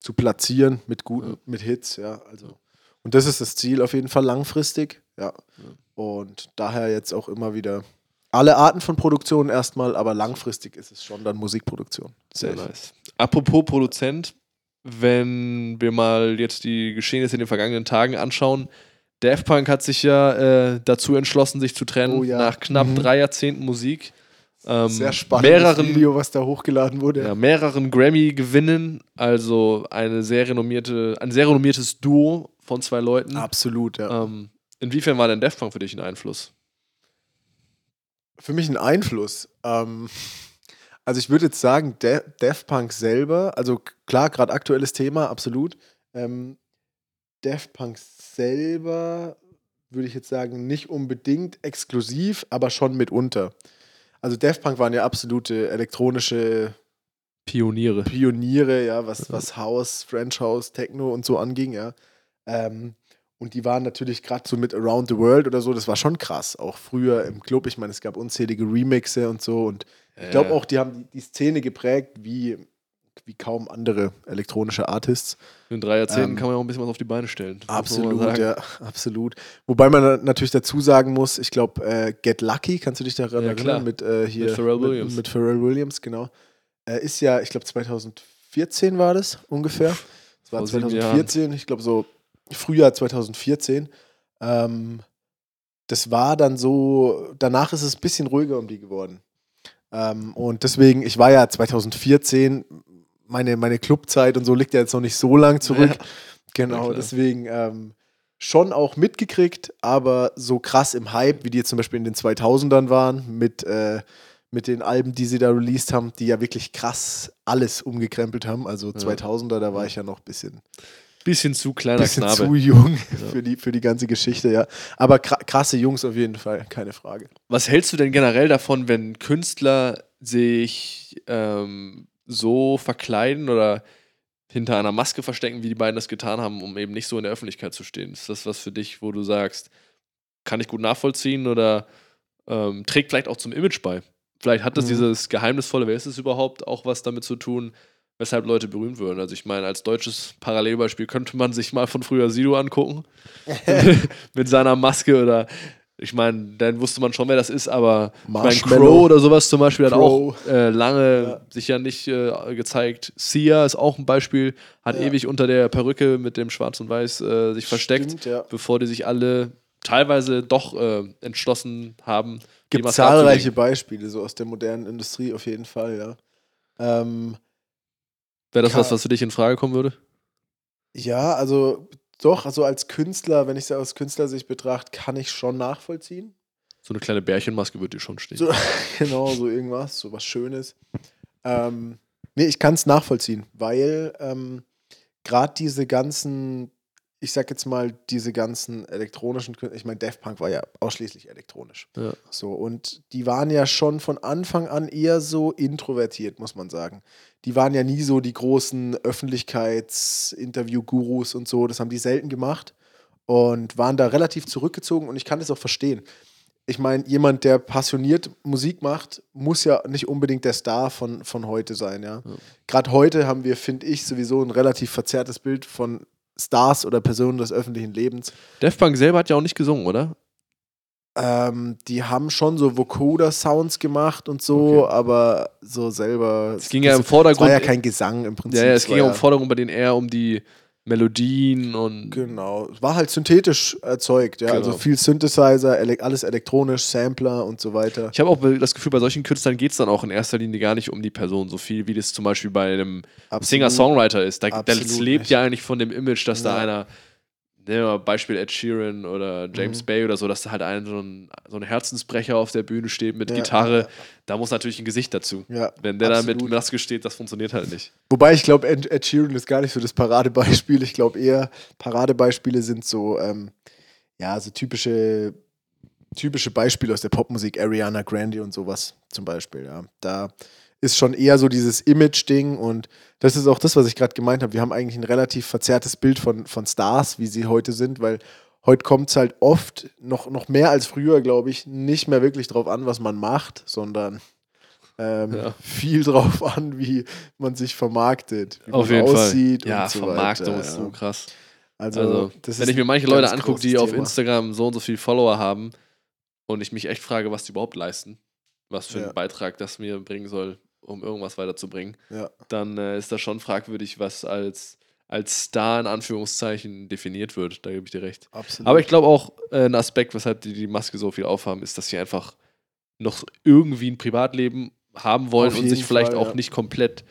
zu platzieren mit guten, mit Hits. Ja, also. Und das ist das Ziel auf jeden Fall langfristig. Ja. Und daher jetzt auch immer wieder alle Arten von Produktionen erstmal, aber langfristig ist es schon dann Musikproduktion. Sehr nice. Apropos Produzent, wenn wir mal jetzt die Geschehnisse in den vergangenen Tagen anschauen, Daft Punk hat sich ja äh, dazu entschlossen, sich zu trennen Oh ja. nach knapp Mhm. drei Jahrzehnten Musik. Ähm, Sehr spannendes mehreren, Video, was da hochgeladen wurde. ja, mehreren Grammy-Gewinnen, also eine sehr renommierte, ein sehr renommiertes Duo von zwei Leuten. Absolut, ja. Ähm, inwiefern war denn Daft Punk für dich ein Einfluss? Für mich ein Einfluss. Ähm, also ich würde jetzt sagen, De Daft Punk selber, also klar, gerade aktuelles Thema, absolut. Ähm, Daft Punk selber würde ich jetzt sagen, nicht unbedingt exklusiv, aber schon mitunter. Also Daft Punk waren ja absolute elektronische Pioniere. Pioniere, ja, was, was House, French House, Techno und so anging, ja. Ähm, und die waren natürlich gerade so mit Around the World oder so, das war schon krass. Auch früher im Club, ich meine, es gab unzählige Remixe und so. Und ich glaube auch, die haben die, Szene geprägt wie, wie kaum andere elektronische Artists. in drei Jahrzehnten ähm, kann man ja auch ein bisschen was auf die Beine stellen. Absolut, ja, absolut. Wobei man na- natürlich dazu sagen muss, ich glaube, äh, Get Lucky, kannst du dich daran Ja, klar. erinnern? Mit, äh, hier, Mit Pharrell Williams. Mit, mit Pharrell Williams, genau. Äh, ist ja, ich glaube, 2014 war das ungefähr. Das war Vor sieben 2014, ich glaube so Frühjahr 2014. Ähm, das war dann so, danach ist es ein bisschen ruhiger um die geworden. Ähm, und deswegen, ich war ja 2014, meine, meine Clubzeit und so liegt ja jetzt noch nicht so lang zurück. Ja. Genau, klar. deswegen ähm, schon auch mitgekriegt, aber so krass im Hype, wie die jetzt zum Beispiel in den 2000ern waren, mit, äh, mit den Alben, die sie da released haben, die ja wirklich krass alles umgekrempelt haben. Also 2000er, da war ich ja noch ein bisschen, Bisschen zu kleiner bisschen Knabe. zu jung für, die, für die ganze Geschichte, ja. Aber kra krasse Jungs auf jeden Fall, keine Frage. Was hältst du denn generell davon, wenn Künstler sich ähm, so verkleiden oder hinter einer Maske verstecken, wie die beiden das getan haben, um eben nicht so in der Öffentlichkeit zu stehen? Ist das was für dich, wo du sagst, kann ich gut nachvollziehen oder ähm, trägt vielleicht auch zum Image bei? Vielleicht hat das Mhm. dieses geheimnisvolle, wer ist es überhaupt, auch was damit zu tun, weshalb Leute berühmt würden. Also ich meine, als deutsches Parallelbeispiel könnte man sich mal von früher Sido angucken. mit seiner Maske oder ich meine, dann wusste man schon, wer das ist, aber mein. Crow oder sowas zum Beispiel hat Crow. auch äh, lange Ja. sich ja nicht äh, gezeigt. Sia ist auch ein Beispiel, hat Ja. ewig unter der Perücke mit dem Schwarz und Weiß äh, sich versteckt, Stimmt, ja. bevor die sich alle teilweise doch äh, entschlossen haben. Gibt zahlreiche abzulegen. Beispiele so aus der modernen Industrie auf jeden Fall, ja. Ähm, Wäre das was, Ka- was für dich in Frage kommen würde? Ja, also doch, also als Künstler, wenn ich es aus Künstlersicht betrachte, kann ich schon nachvollziehen. So eine kleine Bärchenmaske wird dir schon stehen. So, genau, so irgendwas, so was Schönes. Ähm, nee, ich kann es nachvollziehen, weil ähm, gerade diese ganzen, ich sag jetzt mal, diese ganzen elektronischen Künstler, ich meine, Daft Punk war ja ausschließlich elektronisch. Ja. So, und die waren ja schon von Anfang an eher so introvertiert, muss man sagen. Die waren ja nie so die großen Öffentlichkeitsinterview-Gurus und so, das haben die selten gemacht und waren da relativ zurückgezogen und ich kann das auch verstehen. Ich meine, jemand, der passioniert Musik macht, muss ja nicht unbedingt der Star von, von heute sein, ja. Ja. Gerade heute haben wir, finde ich, sowieso ein relativ verzerrtes Bild von Stars oder Personen des öffentlichen Lebens. Daft Punk selber hat ja auch nicht gesungen, oder? Ähm, die haben schon so Vocoder-Sounds gemacht und so, Okay. aber so selber. Es ging ja im Vordergrund. war ja kein Gesang im Prinzip. ja, ja, es es ging ja um Forderungen, bei denen eher um die Melodien und. Genau. War halt synthetisch erzeugt, ja. Also Genau. viel Synthesizer, ele alles elektronisch, Sampler und so weiter. Ich habe auch das Gefühl, bei solchen Künstlern geht es dann auch in erster Linie gar nicht um die Person so viel, wie das zum Beispiel bei einem. Singer-Songwriter ist. Da, das lebt nicht. ja eigentlich von dem Image, dass da Ja. einer, nehmen wir mal Beispiel Ed Sheeran oder James Mhm. Bay oder so, dass da halt ein so, ein so ein Herzensbrecher auf der Bühne steht mit Ja, Gitarre. ja, Da muss natürlich ein Gesicht dazu. Ja, Wenn der da mit absolut. Maske steht, das funktioniert halt nicht. Wobei ich glaube, Ed, Ed Sheeran ist gar nicht so das Paradebeispiel. Ich glaube eher, Paradebeispiele sind so, ähm, ja, so typische, typische Beispiele aus der Popmusik, Ariana Grande und sowas zum Beispiel. Ja. Da ist schon eher so dieses Image-Ding und das ist auch das, was ich gerade gemeint habe. Wir haben eigentlich ein relativ verzerrtes Bild von, von Stars, wie sie heute sind, weil heute kommt es halt oft, noch, noch mehr als früher, glaube ich, nicht mehr wirklich drauf an, was man macht, sondern ähm, Ja. viel drauf an, wie man sich vermarktet, wie Auf man jeden aussieht Fall. Ja, und so Vermarktung weiter. ist ja. so krass. Also, Also, wenn ich mir manche Leute angucke, die großes auf Thema. Instagram so und so viele Follower haben und ich mich echt frage, was die überhaupt leisten, was für Ja. einen Beitrag das mir bringen soll, um irgendwas weiterzubringen, Ja, dann äh, ist das schon fragwürdig, was als, als Star in Anführungszeichen definiert wird. Da gebe ich dir recht. absolut. Aber ich glaube auch, äh, ein Aspekt, weshalb die die Maske so viel aufhaben, ist, dass sie einfach noch irgendwie ein Privatleben haben wollen und sich vielleicht Fall, auch ja. nicht komplett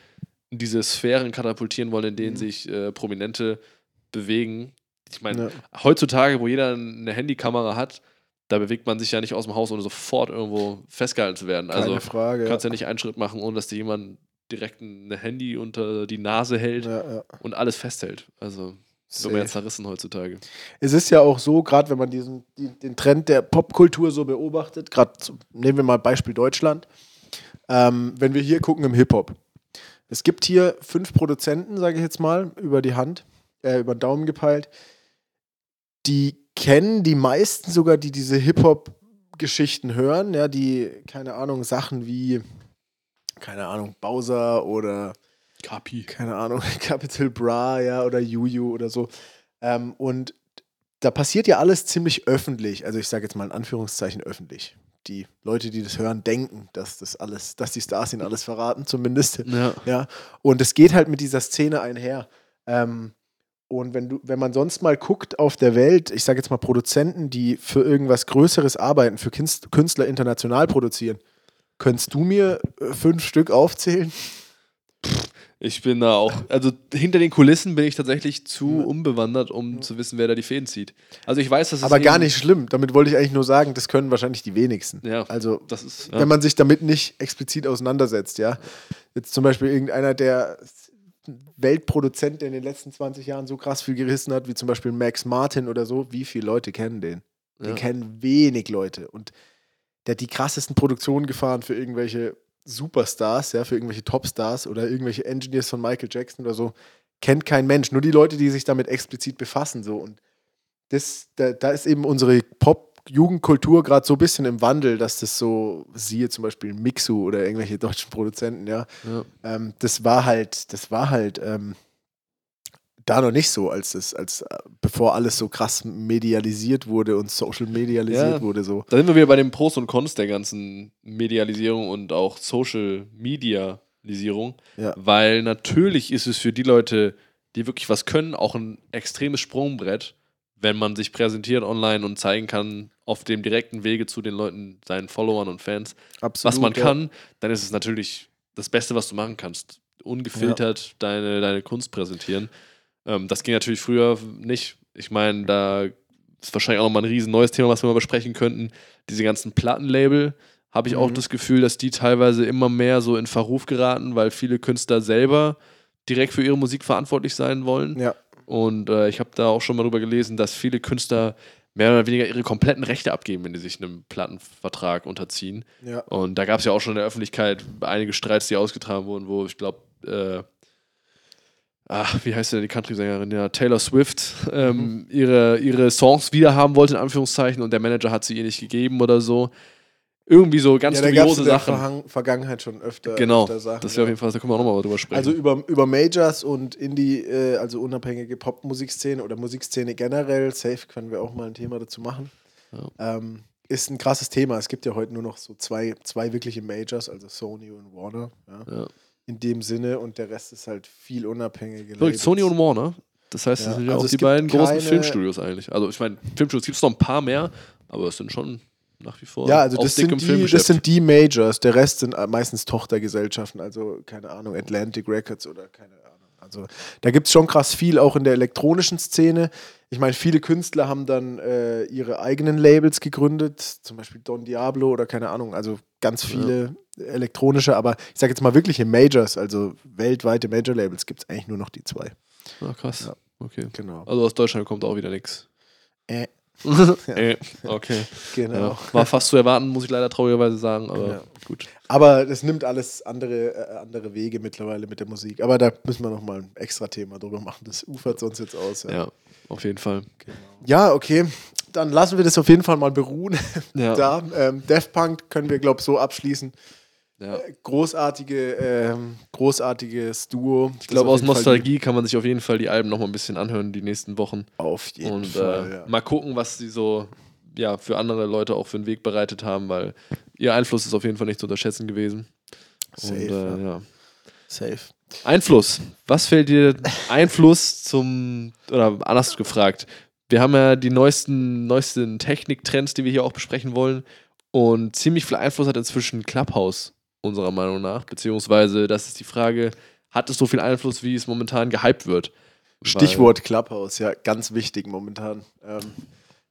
in diese Sphären katapultieren wollen, in denen Mhm. sich äh, Prominente bewegen. Ich meine, ja. heutzutage, wo jeder eine Handykamera hat, da bewegt man sich ja nicht aus dem Haus, ohne sofort irgendwo festgehalten zu werden. Keine Also Frage. du kannst ja. nicht einen Schritt machen, ohne dass dir jemand direkt ein Handy unter die Nase hält Ja, ja. und alles festhält. Also so mehr zerrissen heutzutage. Es ist ja auch so, gerade wenn man diesen, die, den Trend der Popkultur so beobachtet, gerade nehmen wir mal Beispiel Deutschland, ähm, wenn wir hier gucken im Hip-Hop. Es gibt hier fünf Produzenten, sage ich jetzt mal, über die Hand, äh, über den Daumen gepeilt, die kennen die meisten sogar, die diese Hip-Hop-Geschichten hören, ja, die, keine Ahnung, Sachen wie, keine Ahnung, Bowser oder Kapi. keine Ahnung, Capital Bra, ja, oder Juju oder so. Ähm, und da passiert ja alles ziemlich öffentlich. Also ich sage jetzt mal in Anführungszeichen öffentlich. Die Leute, die das hören, denken, dass das alles, dass die Stars ihnen alles verraten, zumindest. Ja. Ja. Und es geht halt mit dieser Szene einher. Ähm, und wenn du, wenn man sonst mal guckt auf der Welt, ich sage jetzt mal Produzenten, die für irgendwas Größeres arbeiten, für Künstler international produzieren, könntest du mir äh, fünf Stück aufzählen? Ich bin da auch, also hinter den Kulissen bin ich tatsächlich zu unbewandert, um zu wissen, wer da die Fäden zieht. Also ich weiß, dass es Aber gar nicht schlimm. Damit wollte ich eigentlich nur sagen, das können wahrscheinlich die wenigsten. Ja, Also, ist. Ja. wenn man sich damit nicht explizit auseinandersetzt, ja. Jetzt zum Beispiel irgendeiner, der Weltproduzent, der in den letzten 20 Jahren so krass viel gerissen hat, wie zum Beispiel Max Martin oder so, wie viele Leute kennen den? Den Ja. kennen wenig Leute. Und der hat die krassesten Produktionen gefahren für irgendwelche Superstars, ja, für irgendwelche Topstars oder irgendwelche Engineers von Michael Jackson oder so. Kennt kein Mensch. Nur die Leute, die sich damit explizit befassen. So. Und das, da, da ist eben unsere Pop-Jugendkultur gerade so ein bisschen im Wandel, dass das so, siehe zum Beispiel Mixu oder irgendwelche deutschen Produzenten, ja, Ja. ähm, das war halt, das war halt ähm, da noch nicht so, als das, als äh, bevor alles so krass medialisiert wurde und social medialisiert Ja. wurde, so. Da sind wir wieder bei den Pros und Cons der ganzen Medialisierung und auch Social Medialisierung. Ja. Weil natürlich ist es für die Leute, die wirklich was können, auch ein extremes Sprungbrett, wenn man sich präsentiert online und zeigen kann, auf dem direkten Wege zu den Leuten, seinen Followern und Fans, Absolut. was man ja. kann, dann ist es natürlich das Beste, was du machen kannst. Ungefiltert deine, deine Kunst präsentieren. Ähm, das ging natürlich früher nicht. Ich meine, da ist wahrscheinlich auch nochmal ein riesen neues Thema, was wir mal besprechen könnten. Diese ganzen Plattenlabel habe ich auch Mhm. das Gefühl, dass die teilweise immer mehr so in Verruf geraten, weil viele Künstler selber direkt für ihre Musik verantwortlich sein wollen. Ja. Und äh, ich habe da auch schon mal drüber gelesen, dass viele Künstler mehr oder weniger ihre kompletten Rechte abgeben, wenn die sich einem Plattenvertrag unterziehen. Ja. Und da gab es ja auch schon in der Öffentlichkeit einige Streits, die ausgetragen wurden, wo ich glaube, äh, ach, wie heißt denn die Country-Sängerin? Ja, Taylor Swift ähm, ihre, ihre Songs wiederhaben wollte, in Anführungszeichen, und der Manager hat sie ihr nicht gegeben oder so. Irgendwie so ganz ja, da gab es dubiose in der Sachen. Verhang Vergangenheit schon öfter, Genau, öfter Sachen. das wäre auf ja. jeden Fall, da können wir auch nochmal drüber sprechen. Also über, über Majors und Indie, äh, also unabhängige Popmusikszene oder Musikszene generell, safe können wir auch mal ein Thema dazu machen. Ähm, ist ein krasses Thema. Es gibt ja heute nur noch so zwei, zwei wirkliche Majors, also Sony und Warner. Ja. ja. In dem Sinne und der Rest ist halt viel unabhängige. Wirklich, Labels. Sony und Warner. Das heißt, Ja, das sind ja also auch die beiden großen Filmstudios eigentlich. Also ich meine, Filmstudios gibt es noch ein paar mehr, aber es sind schon nach wie vor Ja, also das sind, die, das sind die Majors. Der Rest sind äh, meistens Tochtergesellschaften, also keine Ahnung, Atlantic Records oder keine Ahnung. Also da gibt es schon krass viel, auch in der elektronischen Szene. Ich meine, viele Künstler haben dann äh, ihre eigenen Labels gegründet, zum Beispiel Don Diablo oder keine Ahnung, also ganz viele elektronische, aber ich sage jetzt mal wirkliche Majors, also weltweite Major-Labels gibt es eigentlich nur noch die zwei. Ah, krass. Ja. Okay. Genau. Also aus Deutschland kommt auch wieder nichts. Äh, äh, okay. genau. Ja. War fast zu erwarten, muss ich leider traurigerweise sagen, aber Ja. gut. Aber das nimmt alles andere, äh, andere Wege mittlerweile mit der Musik. Aber da müssen wir nochmal ein extra Thema drüber machen. Das ufert sonst jetzt aus. Ja. Ja, auf jeden Fall. ja, okay. Dann lassen wir das auf jeden Fall mal beruhen. Ja. da, ähm, Daft Punk können wir, glaube ich, so abschließen. Ja. Großartige, ähm, großartiges Duo. Ich glaube, aus Nostalgie kann man sich auf jeden Fall die Alben nochmal ein bisschen anhören die nächsten Wochen. Auf jeden Und Fall. äh, ja. mal gucken, was sie so ja, für andere Leute auch für einen Weg bereitet haben, weil ihr Einfluss ist auf jeden Fall nicht zu unterschätzen gewesen. Safe, Und, äh, ja. Safe. Einfluss. Was fällt dir Einfluss zum, oder anders gefragt, wir haben ja die neuesten, neuesten Techniktrends, die wir hier auch besprechen wollen. Und ziemlich viel Einfluss hat inzwischen Clubhouse, unserer Meinung nach. Beziehungsweise, das ist die Frage, hat es so viel Einfluss, wie es momentan gehypt wird? Weil- Stichwort Clubhouse, ja, ganz wichtig momentan. Ähm,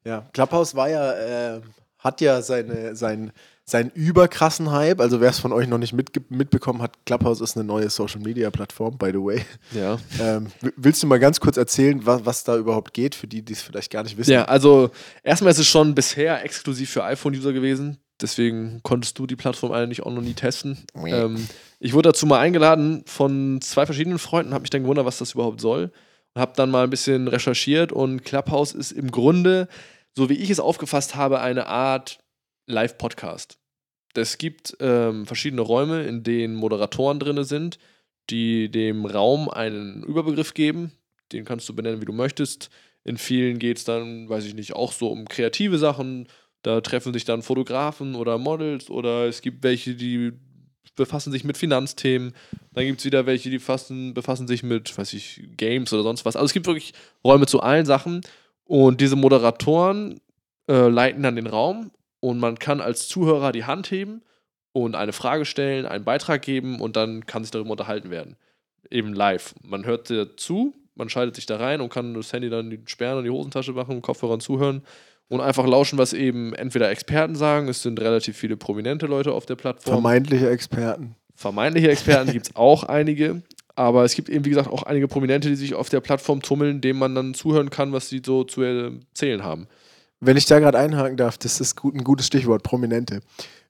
ja, Clubhouse war ja, äh, hat ja seine, sein, seinen überkrassen Hype. Also wer es von euch noch nicht mitge- mitbekommen hat, Clubhouse ist eine neue Social Media Plattform, by the way. Ja. Ähm, willst du mal ganz kurz erzählen, was, was da überhaupt geht, für die, die es vielleicht gar nicht wissen? Ja, also erstmal ist es schon bisher exklusiv für iPhone-User gewesen. Deswegen konntest du die Plattform eigentlich auch noch nie testen. Ähm, ich wurde dazu mal eingeladen von zwei verschiedenen Freunden, habe mich dann gewundert, was das überhaupt soll. Und habe dann mal ein bisschen recherchiert und Clubhouse ist im Grunde, so wie ich es aufgefasst habe, eine Art Live-Podcast. Es gibt ähm, verschiedene Räume, in denen Moderatoren drin sind, die dem Raum einen Überbegriff geben. Den kannst du benennen, wie du möchtest. In vielen geht es dann, weiß ich nicht, auch so um kreative Sachen. Da treffen sich dann Fotografen oder Models oder es gibt welche, die befassen sich mit Finanzthemen. Dann gibt es wieder welche, die fassen, befassen sich mit, weiß ich, Games oder sonst was. Also es gibt wirklich Räume zu allen Sachen. Und diese Moderatoren äh, leiten dann den Raum und man kann als Zuhörer die Hand heben und eine Frage stellen, einen Beitrag geben und dann kann sich darüber unterhalten werden. Eben live. Man hört zu, man schaltet sich da rein und kann das Handy dann Sperren und die Hosentasche machen, Kopfhörern zuhören und einfach lauschen, was eben entweder Experten sagen. Es sind relativ viele prominente Leute auf der Plattform. Vermeintliche Experten. Vermeintliche Experten gibt es auch einige. Aber es gibt eben, wie gesagt, auch einige Prominente, die sich auf der Plattform tummeln, denen man dann zuhören kann, was sie so zu erzählen haben. Wenn ich da gerade einhaken darf, das ist gut, ein gutes Stichwort, Prominente.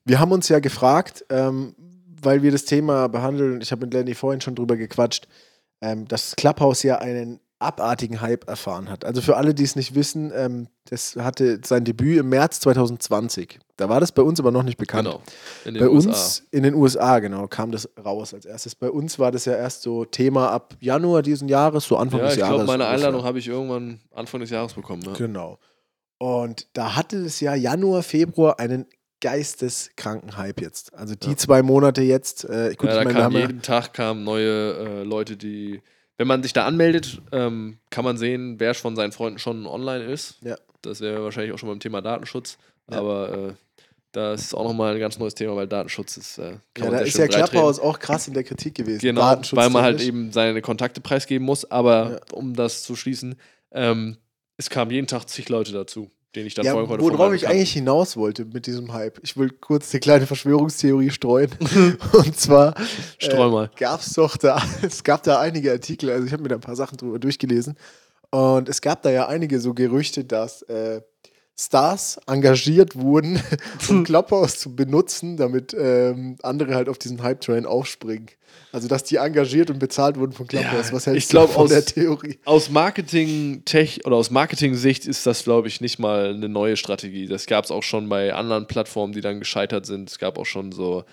Wir haben uns ja gefragt, ähm, weil wir das Thema behandeln, ich habe mit Lenny vorhin schon drüber gequatscht, ähm, dass Clubhouse ja einen abartigen Hype erfahren hat. Also für alle, die es nicht wissen, ähm, das hatte sein Debüt im März 2020. Da war das bei uns aber noch nicht bekannt. Genau. In den Bei USA. uns in den USA, genau, kam das raus als erstes. Bei uns war das ja erst so Thema ab Januar diesen Jahres, so Anfang Ja, des ich Jahres. glaube, meine. Einladung habe ich irgendwann Anfang des Jahres bekommen. Ja. Genau. Und da hatte das Jahr Januar, Februar einen geisteskranken Hype jetzt. Also die Ja. zwei Monate jetzt. Äh, gut, ja, da ich kam ja- jeden Tag kamen neue äh, Leute, die, wenn man sich da anmeldet, ähm, kann man sehen, wer von seinen Freunden schon online ist. Ja. Das wäre wahrscheinlich auch schon beim Thema Datenschutz. Ja. Aber äh, Das ist auch nochmal ein ganz neues Thema, weil Datenschutz ist. Äh, Ja, da ist ja. Clubhouse auch krass in der Kritik gewesen. Genau, weil man halt eben seine Kontakte preisgeben muss. Aber Ja. um das zu schließen, ähm, es kamen jeden Tag zig Leute dazu, denen ich dann Ja, folgen konnte. worauf ich Bekannten. eigentlich hinaus wollte mit diesem Hype. Ich will kurz eine kleine Verschwörungstheorie streuen. Und zwar Streu mal. gab es doch da, es gab da einige Artikel, also ich habe mir da ein paar Sachen drüber durchgelesen. Und es gab da ja einige so Gerüchte, dass äh, Stars engagiert wurden, um Clubhouse zu benutzen, damit ähm, andere halt auf diesen Hype-Train aufspringen. Also, dass die engagiert und bezahlt wurden von Clubhouse. Ja, Was hältst ich glaub, du von aus- der Theorie? Aus Marketing-Tech oder aus Marketing-Sicht ist das, glaube ich, nicht mal eine neue Strategie. Das gab es auch schon bei anderen Plattformen, die dann gescheitert sind. Es gab auch schon so,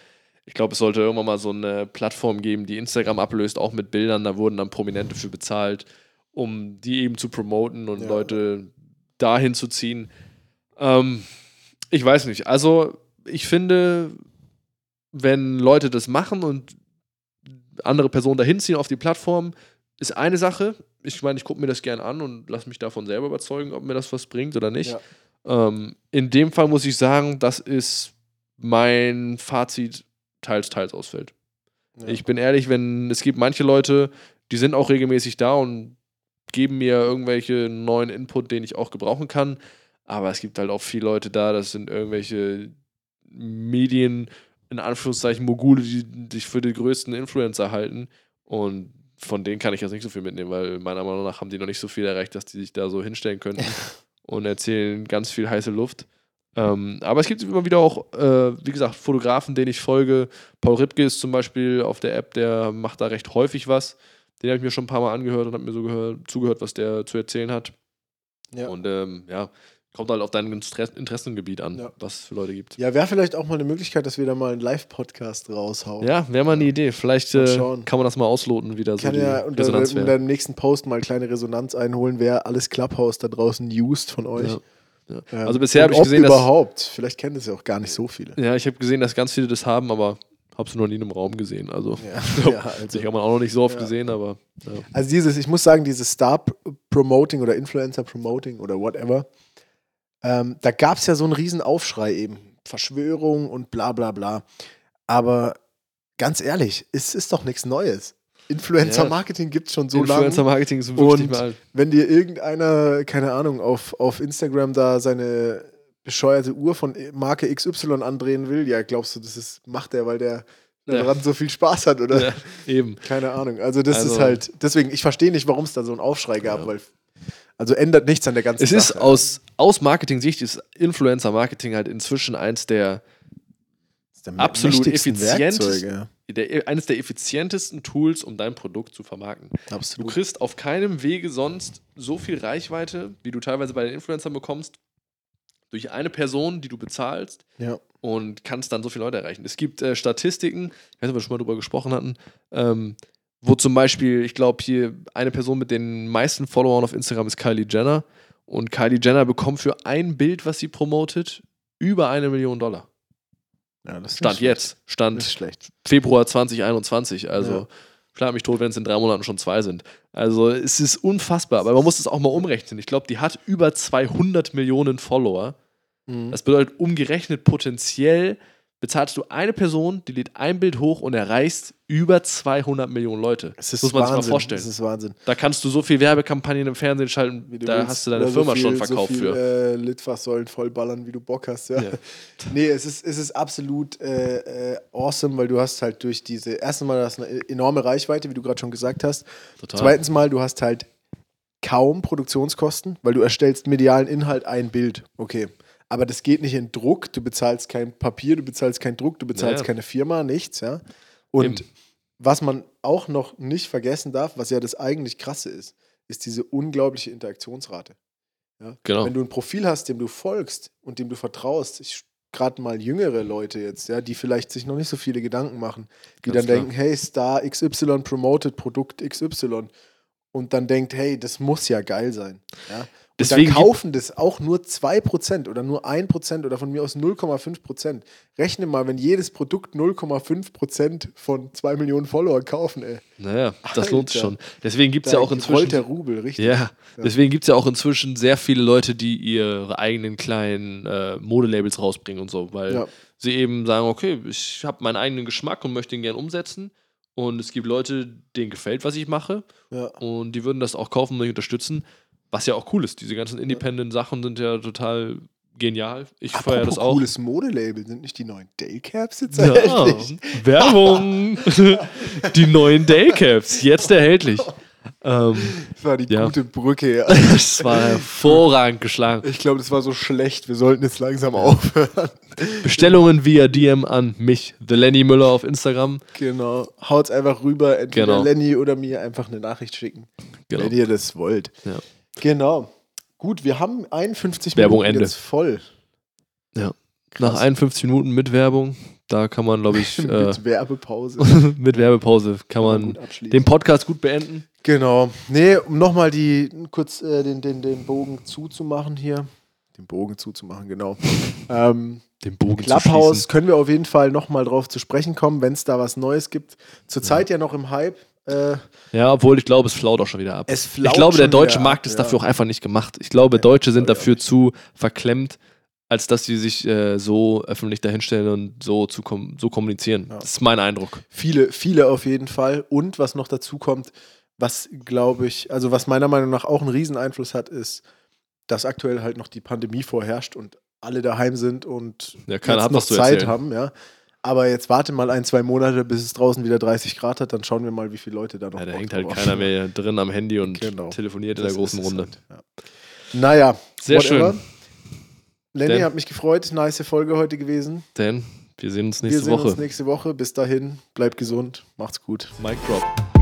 ich glaube, es sollte irgendwann mal so eine Plattform geben, die Instagram ablöst, auch mit Bildern. Da wurden dann Prominente für bezahlt, um die eben zu promoten und Ja. Leute dahin zu ziehen. Ähm, ich weiß nicht. Also, ich finde, wenn Leute das machen und andere Personen dahin ziehen auf die Plattform, ist eine Sache. Ich meine, ich gucke mir das gern an und lasse mich davon selber überzeugen, ob mir das was bringt oder nicht. Ja. Ähm, in dem Fall muss ich sagen, das ist mein Fazit teils, teils ausfällt. Ja. Ich bin ehrlich, wenn es gibt manche Leute, die sind auch regelmäßig da und geben mir irgendwelche neuen Input, den ich auch gebrauchen kann. Aber es gibt halt auch viele Leute da, das sind irgendwelche Medien, in Anführungszeichen Mogule, die sich für die größten Influencer halten. Und von denen kann ich jetzt nicht so viel mitnehmen, weil meiner Meinung nach haben die noch nicht so viel erreicht, dass die sich da so hinstellen könnten und erzählen ganz viel heiße Luft. Ähm, aber es gibt immer wieder auch, äh, wie gesagt, Fotografen, denen ich folge. Paul Ripke ist zum Beispiel auf der App, der macht da recht häufig was. Den habe ich mir schon ein paar Mal angehört und habe mir so gehör, zugehört, was der zu erzählen hat. Ja. Und ähm, ja, kommt halt auf dein Interess Interessengebiet an, Ja. was es für Leute gibt. Ja, wäre vielleicht auch mal eine Möglichkeit, dass wir da mal einen Live-Podcast raushauen. Ja, wäre mal eine Idee. Vielleicht äh, kann man das mal ausloten, wie da so Kann die ja unter, Resonanz wäre. dem nächsten Post mal kleine Resonanz einholen, wer alles Clubhouse da draußen used von euch. Ja. Ja. Ähm, Also bisher und habe ich gesehen, dass überhaupt. Vielleicht kennen das ja auch gar nicht so viele. ja, ich habe gesehen, dass ganz viele das haben, aber habe es noch nie in einem Raum gesehen. Also Ja, Ja, also, ich habe man auch noch nicht so oft Ja. gesehen, aber ja. also dieses, ich muss sagen, dieses Star-Promoting oder Influencer-Promoting oder whatever, ähm, da gab es ja so einen riesen Aufschrei eben. Verschwörung und bla bla bla. Aber ganz ehrlich, es ist doch nichts Neues. Influencer-Marketing gibt es schon so lange. Influencer-Marketing ist wirklich alt. wenn dir irgendeiner, keine Ahnung, auf, auf Instagram da seine bescheuerte Uhr von Marke XY andrehen will, ja, glaubst du, das ist, macht er, weil der Ja. daran so viel Spaß hat, oder? Ja, eben. Keine Ahnung. Also das Also- ist halt, deswegen, ich verstehe nicht, warum es da so einen Aufschrei gab, Ja. weil, also ändert nichts an der ganzen Es ist Sache. aus, aus Marketing-Sicht ist Influencer-Marketing halt inzwischen eins der, ist der absolut mächtigsten effizientes- Werkzeuge. der eines der effizientesten Tools, um dein Produkt zu vermarkten. Du Absolut. kriegst auf keinem Wege sonst so viel Reichweite, wie du teilweise bei den Influencern bekommst, durch eine Person, die du bezahlst Ja. und kannst dann so viele Leute erreichen. Es gibt äh, Statistiken, ich weiß nicht, ob wir schon mal drüber gesprochen hatten, ähm, wo zum Beispiel, ich glaube, hier eine Person mit den meisten Followern auf Instagram ist Kylie Jenner und Kylie Jenner bekommt für ein Bild, was sie promotet, über eine Million Dollar. ja das ist Stand jetzt. Stand. Februar 2021. Also Ja. schlag mich tot, wenn es in drei Monaten schon zwei sind. Also es ist unfassbar, aber man muss es auch mal umrechnen. Ich glaube, die hat über 200 Millionen Follower. Mhm. Das bedeutet, umgerechnet potenziell bezahlst du eine Person, die lädt ein Bild hoch und erreichst über 200 Millionen Leute. Ist muss man Wahnsinn. sich mal vorstellen. Es ist Wahnsinn. Da kannst du so viel Werbekampagnen im Fernsehen schalten, Wie du da willst. hast du deine Oder Firma so viel, schon verkauft so viel, für. Äh, Litfaßsäulen vollballern, wie du Bock hast, ja. Ja. Nee, es ist, es ist absolut äh, äh, awesome, weil du hast halt durch diese, erstens mal, du hast eine enorme Reichweite, wie du gerade schon gesagt hast. Total. Zweitens mal, du hast halt kaum Produktionskosten, weil du erstellst medialen Inhalt ein Bild. Okay. Aber das geht nicht in Druck, du bezahlst kein Papier, du bezahlst keinen Druck, du bezahlst Naja. keine Firma, nichts, ja. Und Eben. was man auch noch nicht vergessen darf, was ja das eigentlich krasse ist, ist diese unglaubliche Interaktionsrate. Ja? Genau. Wenn du ein Profil hast, dem du folgst und dem du vertraust, ich gerade mal jüngere Leute jetzt, ja, die vielleicht sich noch nicht so viele Gedanken machen, die Ganz dann klar. denken, hey, Star XY promoted Produkt XY und dann denkt, hey, das muss ja geil sein. Ja? Und Deswegen dann kaufen das auch nur 2% oder nur 1% oder von mir aus 0,5%. Rechne mal, wenn jedes Produkt 0,5% von 2 Millionen Follower kaufen, ey. Naja, das lohnt sich Alter. schon. Deswegen gibt es ja auch inzwischen. der Rubel, richtig. Ja, deswegen gibt es ja auch inzwischen sehr viele Leute, die ihre eigenen kleinen äh, Modelabels rausbringen und so, weil Ja. sie eben sagen, okay, ich habe meinen eigenen Geschmack und möchte ihn gerne umsetzen. Und es gibt Leute, denen gefällt, was ich mache. Ja. Und die würden das auch kaufen und mich unterstützen. Was ja auch cool ist. Diese ganzen Independent-Sachen sind ja total genial. Ich feiere das auch. cooles Modelabel, sind nicht die neuen Daycaps jetzt Ja, erhältlich? Werbung. die neuen Daycaps, jetzt erhältlich. Ähm, Das war die Ja. gute Brücke. Ja. das war hervorragend geschlagen. Ich glaube, das war so schlecht. Wir sollten jetzt langsam aufhören. Bestellungen via DM an mich, The Lenny Müller auf Instagram. Genau. Haut's einfach rüber, entweder Genau. Lenny oder mir einfach eine Nachricht schicken, Genau. wenn ihr das wollt. Ja. Genau. Gut, wir haben 51 Werbung Minuten Ende. jetzt voll. Nach 51 Minuten mit Werbung, da kann man, glaube ich, äh, Mit Werbepause. mit Werbepause kann man den Podcast gut beenden. Genau. Nee, um nochmal die kurz äh, den, den, den Bogen zuzumachen hier. Den Bogen zuzumachen, genau. ähm, Den Bogen zu Clubhouse können wir auf jeden Fall nochmal drauf zu sprechen kommen, wenn es da was Neues gibt. Zurzeit ja noch im Hype. Äh, Ja, obwohl ich glaube, es flaut auch schon wieder ab. Es ich glaube, der deutsche Markt ab, ist ja. dafür auch einfach nicht gemacht. Ich glaube, Deutsche sind dafür zu verklemmt, als dass sie sich äh, so öffentlich dahinstellen und so, zu kom so kommunizieren. Das ist mein Eindruck. viele, viele auf jeden Fall. Und was noch dazu kommt, was glaube ich, also was meiner Meinung nach auch einen riesen Einfluss hat, ist, dass aktuell halt noch die Pandemie vorherrscht und alle daheim sind und Ja, jetzt hat noch Zeit erzählen. haben, ja. Aber jetzt warte mal ein, zwei Monate, bis es draußen wieder 30 Grad hat, dann schauen wir mal, wie viele Leute da noch Ja, da hängt halt keiner mehr drin am Handy und Genau. telefoniert in Das der großen Runde. halt, ja. Naja, Sehr whatever. schön. Lenny Denn- hat mich gefreut, nice Folge heute gewesen. Denn wir sehen uns wir nächste sehen Woche. uns nächste Woche. Bis dahin, bleibt gesund, macht's gut. Mic drop.